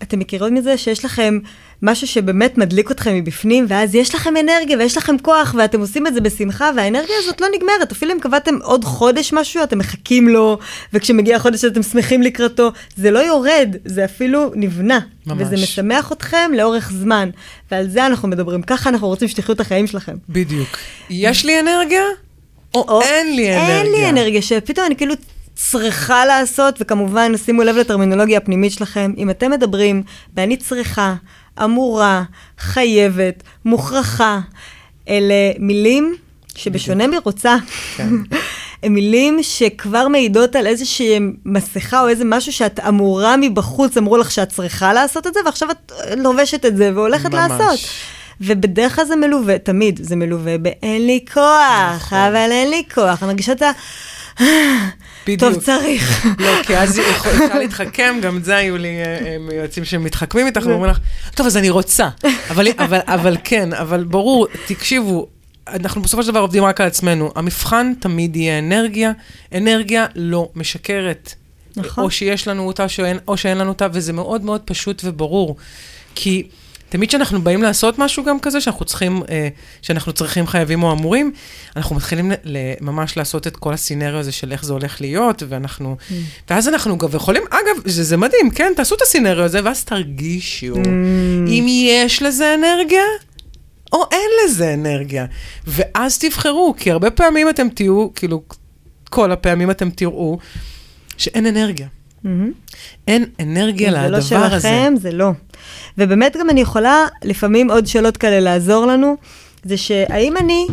אתם מכירים מזה שיש לכם משהו שבאמת מדליק אתכם מבפנים, ואז יש לכם אנרגיה ויש לכם כוח, ואתם עושים את זה בשמחה, והאנרגיה הזאת לא נגמרת. אפילו אם קבעתם עוד חודש משהו, אתם מחכים לו, וכשמגיע החודש אתם שמחים לקראתו, זה לא יורד, זה אפילו נבנה. ממש. וזה משמח אתכם לאורך זמן. ועל זה אנחנו מדברים. ככה אנחנו רוצים שתחיו את החיים שלכם. בדיוק. יש לי אנרגיה? או, או אין לי אנרגיה? אין לי אנרגיה, שפתאום אני כאילו צריכה לעשות, וכמובן, שימו לב לטרמינולוגיה הפנימית שלכם. אם אתם מדברים, ואני צריכה, אמורה, חייבת, מוכרחה. אלה מילים שבשונה מרוצה, כן. הן מילים שכבר מעידות על איזושהי מסכה או איזה משהו שאת אמורה מבחוץ, אמרו לך שאת צריכה לעשות את זה, ועכשיו את לובשת את זה והולכת ממש. לעשות. ובדרך כלל זה מלווה, תמיד זה מלווה באין לי כוח, נכון. אבל אין לי כוח. אני מרגישה את ה... טוב, צריך. לא, כי אז אפשר להתחכם, גם את זה היו לי אה, אה, יועצים שמתחכמים איתך ואומרים לך, טוב, אז אני רוצה. אבל, אבל, אבל כן, אבל ברור, תקשיבו, אנחנו בסופו של דבר עובדים רק על עצמנו. המבחן תמיד יהיה אנרגיה, אנרגיה לא משקרת. נכון. או שיש לנו אותה שאין, או שאין לנו אותה, וזה מאוד מאוד פשוט וברור. כי... תמיד כשאנחנו באים לעשות משהו גם כזה, שאנחנו צריכים, אה, שאנחנו צריכים, חייבים או אמורים, אנחנו מתחילים ממש לעשות את כל הסינריו הזה של איך זה הולך להיות, ואנחנו, mm. ואז אנחנו גם יכולים, אגב, זה, זה מדהים, כן, תעשו את הסינריו הזה, ואז תרגישו mm. אם יש לזה אנרגיה, או אין לזה אנרגיה. ואז תבחרו, כי הרבה פעמים אתם תהיו, כאילו, כל הפעמים אתם תראו שאין אנרגיה. Mm-hmm. אין אנרגיה לדבר הזה. זה לא שלכם, זה לא. ובאמת גם אני יכולה לפעמים עוד שאלות כאלה לעזור לנו, זה שהאם אני,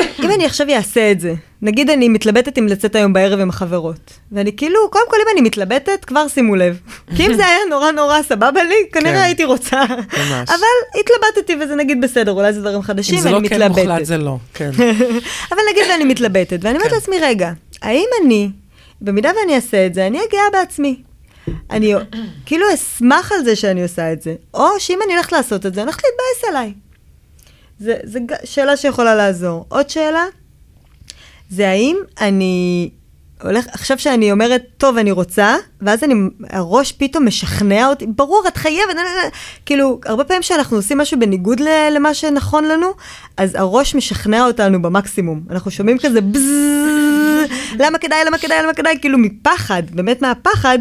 אם אני עכשיו אעשה את זה, נגיד אני מתלבטת אם לצאת היום בערב עם החברות, ואני כאילו, קודם כל אם אני מתלבטת, כבר שימו לב. כי אם זה היה נורא נורא סבבה לי, כנראה כן. הייתי רוצה. ממש. אבל התלבטתי וזה נגיד בסדר, אולי זה דברים חדשים ואני מתלבטת. אם זה לא כן מוחלט זה לא, כן. אבל נגיד ואני מתלבטת, ואני אומרת כן. לעצמי, רגע, האם אני במידה ואני אעשה את זה, אני אהיה בעצמי. אני כאילו אשמח על זה שאני עושה את זה, או שאם אני הולכת לעשות את זה, אני הולכת להתבאס עליי. זו שאלה שיכולה לעזור. עוד שאלה, זה האם אני הולך, עכשיו שאני אומרת, טוב, אני רוצה, ואז אני, הראש פתאום משכנע אותי, ברור, את חייבת, כאילו, הרבה פעמים כשאנחנו עושים משהו בניגוד למה שנכון לנו, אז הראש משכנע אותנו במקסימום. אנחנו שומעים כזה בזזז, למה כדאי, למה כדאי, למה כדאי, כאילו מפחד, באמת מהפחד,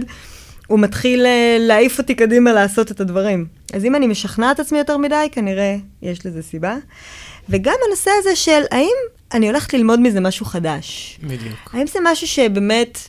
הוא מתחיל אה, להעיף אותי קדימה לעשות את הדברים. אז אם אני משכנעת עצמי יותר מדי, כנראה יש לזה סיבה. וגם הנושא הזה של האם אני הולכת ללמוד מזה משהו חדש. בדיוק. האם זה משהו שבאמת,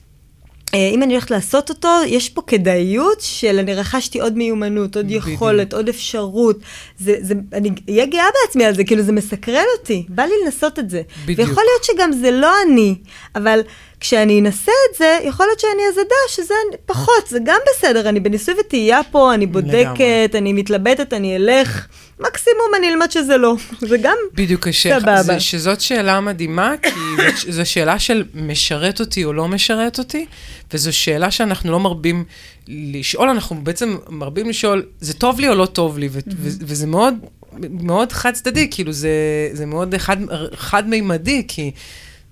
אה, אם אני הולכת לעשות אותו, יש פה כדאיות של אני רכשתי עוד מיומנות, עוד יכולת, בדיוק. עוד אפשרות. זה, זה, אני אהיה גאה בעצמי על זה, כאילו זה מסקרן אותי, בא לי לנסות את זה. בדיוק. ויכול להיות שגם זה לא אני, אבל כשאני אנסה את זה, יכול להיות שאני אז אדע שזה פחות, זה גם בסדר, אני בניסוי וטעייה פה, אני בודקת, לגמרי. אני מתלבטת, אני אלך. מקסימום אני אלמד שזה לא, זה גם בדיוק, סבבה. בדיוק, שזאת שאלה מדהימה, כי זו שאלה של משרת אותי או לא משרת אותי, וזו שאלה שאנחנו לא מרבים לשאול, אנחנו בעצם מרבים לשאול, זה טוב לי או לא טוב לי, וזה מאוד, מאוד חד צדדי, כאילו זה, זה מאוד חד, חד-מימדי, כי...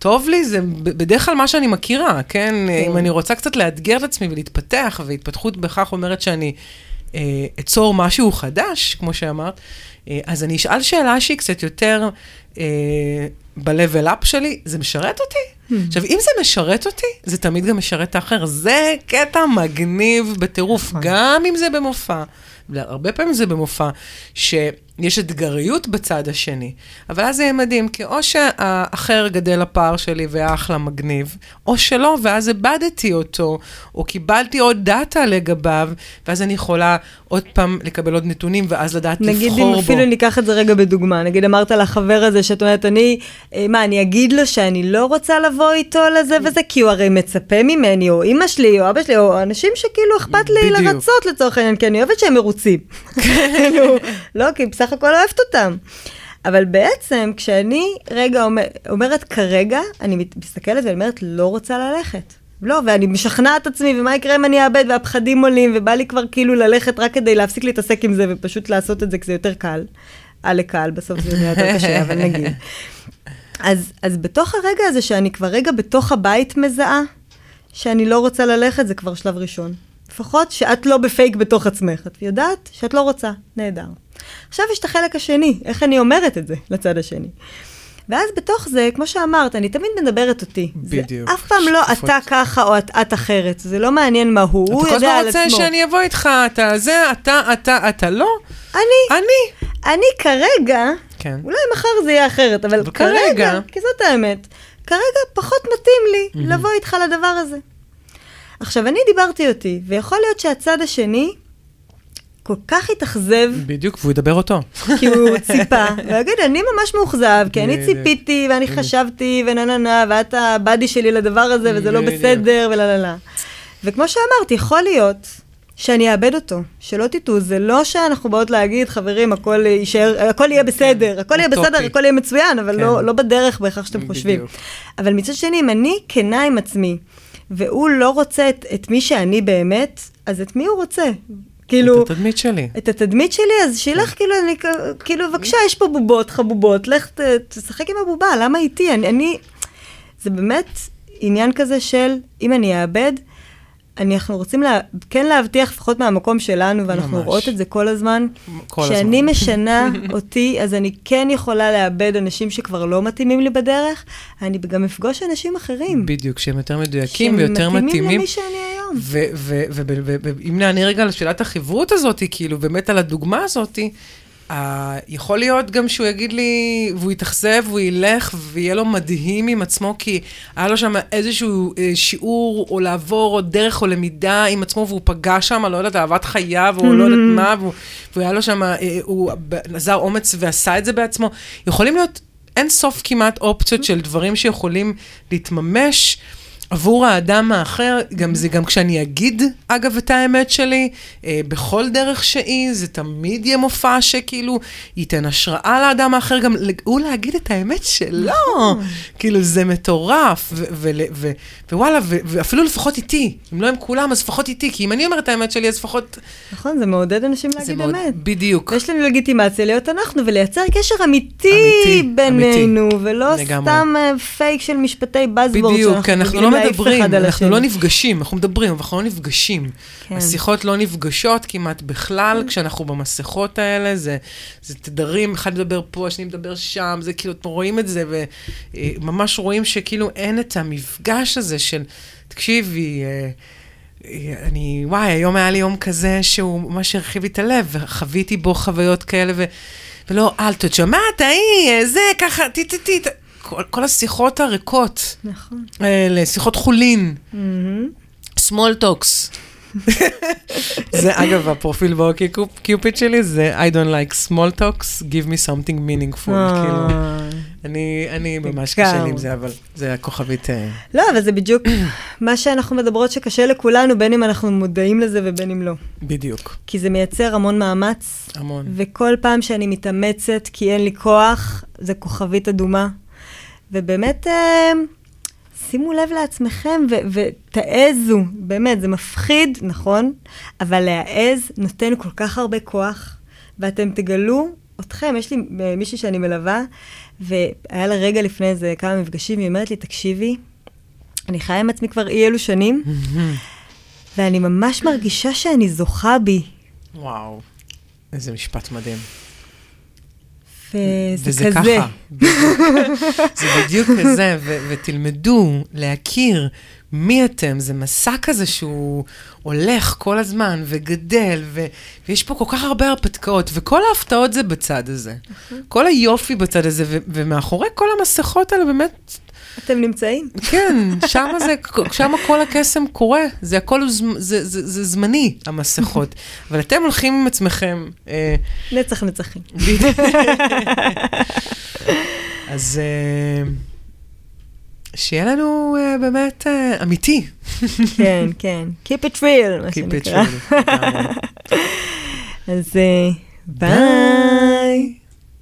טוב לי, זה בדרך כלל מה שאני מכירה, כן? כן? אם אני רוצה קצת לאתגר את עצמי ולהתפתח, והתפתחות בכך אומרת שאני אה, אצור משהו חדש, כמו שאמרת, אה, אז אני אשאל שאלה שהיא קצת יותר אה, ב-level up שלי, זה משרת אותי? Hmm. עכשיו, אם זה משרת אותי, זה תמיד גם משרת האחר. זה קטע מגניב בטירוף, נכון. גם אם זה במופע. הרבה פעמים זה במופע, שיש אתגריות בצד השני. אבל אז זה יהיה מדהים, כי או שהאחר גדל הפער שלי והיה אחלה מגניב, או שלא, ואז איבדתי אותו, או קיבלתי עוד דאטה לגביו, ואז אני יכולה עוד פעם לקבל עוד נתונים, ואז לדעת לבחור בו. נגיד אם אפילו ניקח את זה רגע בדוגמה, נגיד אמרת לחבר הזה שאת אומרת, אני, אה, מה, אני אגיד לו שאני לא רוצה לבוא איתו לזה וזה, כי הוא הרי מצפה ממני, או אימא שלי, או אבא שלי, או אנשים שכאילו אכפת לי בדיוק. לרצות לצורך העניין, כי אני אוהבת שהם מרוצים. כאילו, לא, כי בסך הכל אוהבת אותם. אבל בעצם, כשאני רגע אומר, אומרת כרגע, אני מסתכלת ואומרת, לא רוצה ללכת. לא, ואני משכנעת את עצמי, ומה יקרה אם אני אאבד, והפחדים עולים, ובא לי כבר כאילו ללכת רק כדי להפסיק להתעסק עם זה, ופשוט לעשות את זה, כי זה יותר קל. אה, לקל, בסוף זה נהיה יותר קשה, אבל נגיד. אז, אז בתוך הרגע הזה, שאני כבר רגע בתוך הבית מזהה, שאני לא רוצה ללכת, זה כבר שלב ראשון. לפחות שאת לא בפייק בתוך עצמך. את יודעת שאת לא רוצה, נהדר. עכשיו יש את החלק השני, איך אני אומרת את זה לצד השני. ואז בתוך זה, כמו שאמרת, אני תמיד מדברת אותי. בדיוק. זה אף פעם לא. אתה ככה או את, את אחרת, זה לא מעניין מה הוא, הוא יודע על עצמו. אתה כל הזמן רוצה שאני אבוא איתך, אתה זה, אתה, אתה, אתה לא. אני. אני. אני כרגע, כן. אולי מחר זה יהיה אחרת, אבל, אבל כרגע, כרגע, כי זאת האמת, כרגע פחות מתאים לי mm-hmm. לבוא איתך לדבר הזה. עכשיו, אני דיברתי אותי, ויכול להיות שהצד השני כל כך התאכזב. בדיוק, והוא ידבר אותו. כי הוא ציפה, ויגיד, אני ממש מאוכזב, כי אני ציפיתי, ואני חשבתי, ונה נה נה, ואת הבאדי שלי לדבר הזה, וזה לא בסדר, ולה לה לה. וכמו שאמרתי, יכול להיות שאני אאבד אותו. שלא תטעו, זה לא שאנחנו באות להגיד, חברים, הכל יישאר, הכל יהיה בסדר, הכל יהיה בסדר, הכל יהיה מצוין, אבל לא, כן. לא בדרך בהכרח שאתם חושבים. אבל מצד שני, אם אני כנה עם עצמי, והוא לא רוצה את, את מי שאני באמת, אז את מי הוא רוצה? כאילו... את התדמית שלי. את התדמית שלי, אז שילך כן. כאילו, אני, כאילו, בבקשה, יש פה בובות, חבובות, לך ת, תשחק עם הבובה, למה איתי? אני, אני... זה באמת עניין כזה של, אם אני אאבד, אנחנו רוצים לה, כן להבטיח, לפחות מהמקום שלנו, ואנחנו ממש. רואות את זה כל הזמן, כל כשאני הזמן. משנה אותי, אז אני כן יכולה לאבד אנשים שכבר לא מתאימים לי בדרך, אני גם אפגוש אנשים אחרים. בדיוק, שהם יותר מדויקים ויותר מתאימים. שהם מתאימים למי שאני היום. ואם נענה רגע לשאלת החברות הזאת, כאילו, באמת על הדוגמה הזאת, Uh, יכול להיות גם שהוא יגיד לי, והוא יתאכזב, והוא ילך, ויהיה לו מדהים עם עצמו, כי היה לו שם איזשהו uh, שיעור, או לעבור, או דרך, או למידה עם עצמו, והוא פגש שם, לא יודעת, אהבת חייו, או לא יודעת mm-hmm. מה, והוא, והיה לו שם, uh, הוא נזר אומץ ועשה את זה בעצמו. יכולים להיות אין סוף כמעט אופציות של דברים שיכולים להתממש. עבור האדם האחר, גם זה גם כשאני אגיד, אגב, את האמת שלי, אה, בכל דרך שהיא, זה תמיד יהיה מופע שכאילו ייתן השראה לאדם האחר, גם הוא להגיד את האמת שלו. כאילו, זה מטורף, ווואלה, ואפילו לפחות איתי, אם לא עם כולם, אז לפחות איתי, כי אם אני אומרת את האמת שלי, אז לפחות... נכון, זה מעודד אנשים להגיד מאוד- אמת. בדיוק. ויש לנו לגיטימציה להיות אנחנו ולייצר קשר אמיתי, אמיתי, בינינו, ולא לגמרי. סתם אה, פייק של משפטי buzzword בדיוק, כי אנחנו לא מדברים, אנחנו לא. נפגשים, אנחנו מדברים, אבל אנחנו לא נפגשים. כן. השיחות לא נפגשות כמעט בכלל, כשאנחנו במסכות האלה, זה, זה תדרים, אחד מדבר פה, השני מדבר שם, זה כאילו, אתם רואים את זה, וממש רואים שכאילו אין את המפגש הזה של, תקשיבי, אה, אה, אני, וואי, היום היה לי יום כזה שהוא ממש הרחיב לי את הלב, וחוויתי בו חוויות כאלה, ו, ולא, אל ההיא, אה, זה, ככה, טי טי טי, כל, כל השיחות הריקות, נכון. האלה, שיחות חולין. מהמם. small talks. זה אגב, הפרופיל באוקי קיופיד שלי זה I don't like small talks, give me something meaningful, כאילו. אה. אני, אני ממש קשה לי עם. זה, אבל זה הכוכבית... אה, לא, אבל זה בדיוק מה שאנחנו מדברות שקשה לכולנו, בין אם אנחנו מודעים לזה ובין אם לא. בדיוק, כי זה מייצר המון מאמץ, המון. וכל פעם שאני מתאמצת כי אין לי כוח, זה כוכבית אדומה. ובאמת, אה, שימו לב לעצמכם ו- ותעזו, באמת, זה מפחיד, נכון? אבל להעז נותן כל כך הרבה כוח, ואתם תגלו אתכם, יש לי אה, מישהי שאני מלווה, והיה לה רגע לפני איזה כמה מפגשים, היא אומרת לי, תקשיבי, אני חיה עם עצמי כבר אי אלו שנים, ואני ממש מרגישה שאני זוכה בי. וואו, איזה משפט מדהים. וזה וזה כזה. ככה. זה בדיוק כזה, ו- ותלמדו להכיר מי אתם. זה מסע כזה שהוא הולך כל הזמן וגדל, ו- ויש פה כל כך הרבה הרפתקאות, וכל ההפתעות זה בצד הזה. כל היופי בצד הזה, ו- ומאחורי כל המסכות האלה באמת, אתם נמצאים. כן, שם זה, שם כל הקסם קורה, זה הכל, זמ- זה, זה, זה זמני, המסכות. אבל אתם הולכים עם עצמכם. אה, נצח נצחים. אז אה, שיהיה לנו אה, באמת אה, אמיתי. כן, כן. Keep it real, מה Keep it שנקרא. real, לגמרי. אז אה, ביי.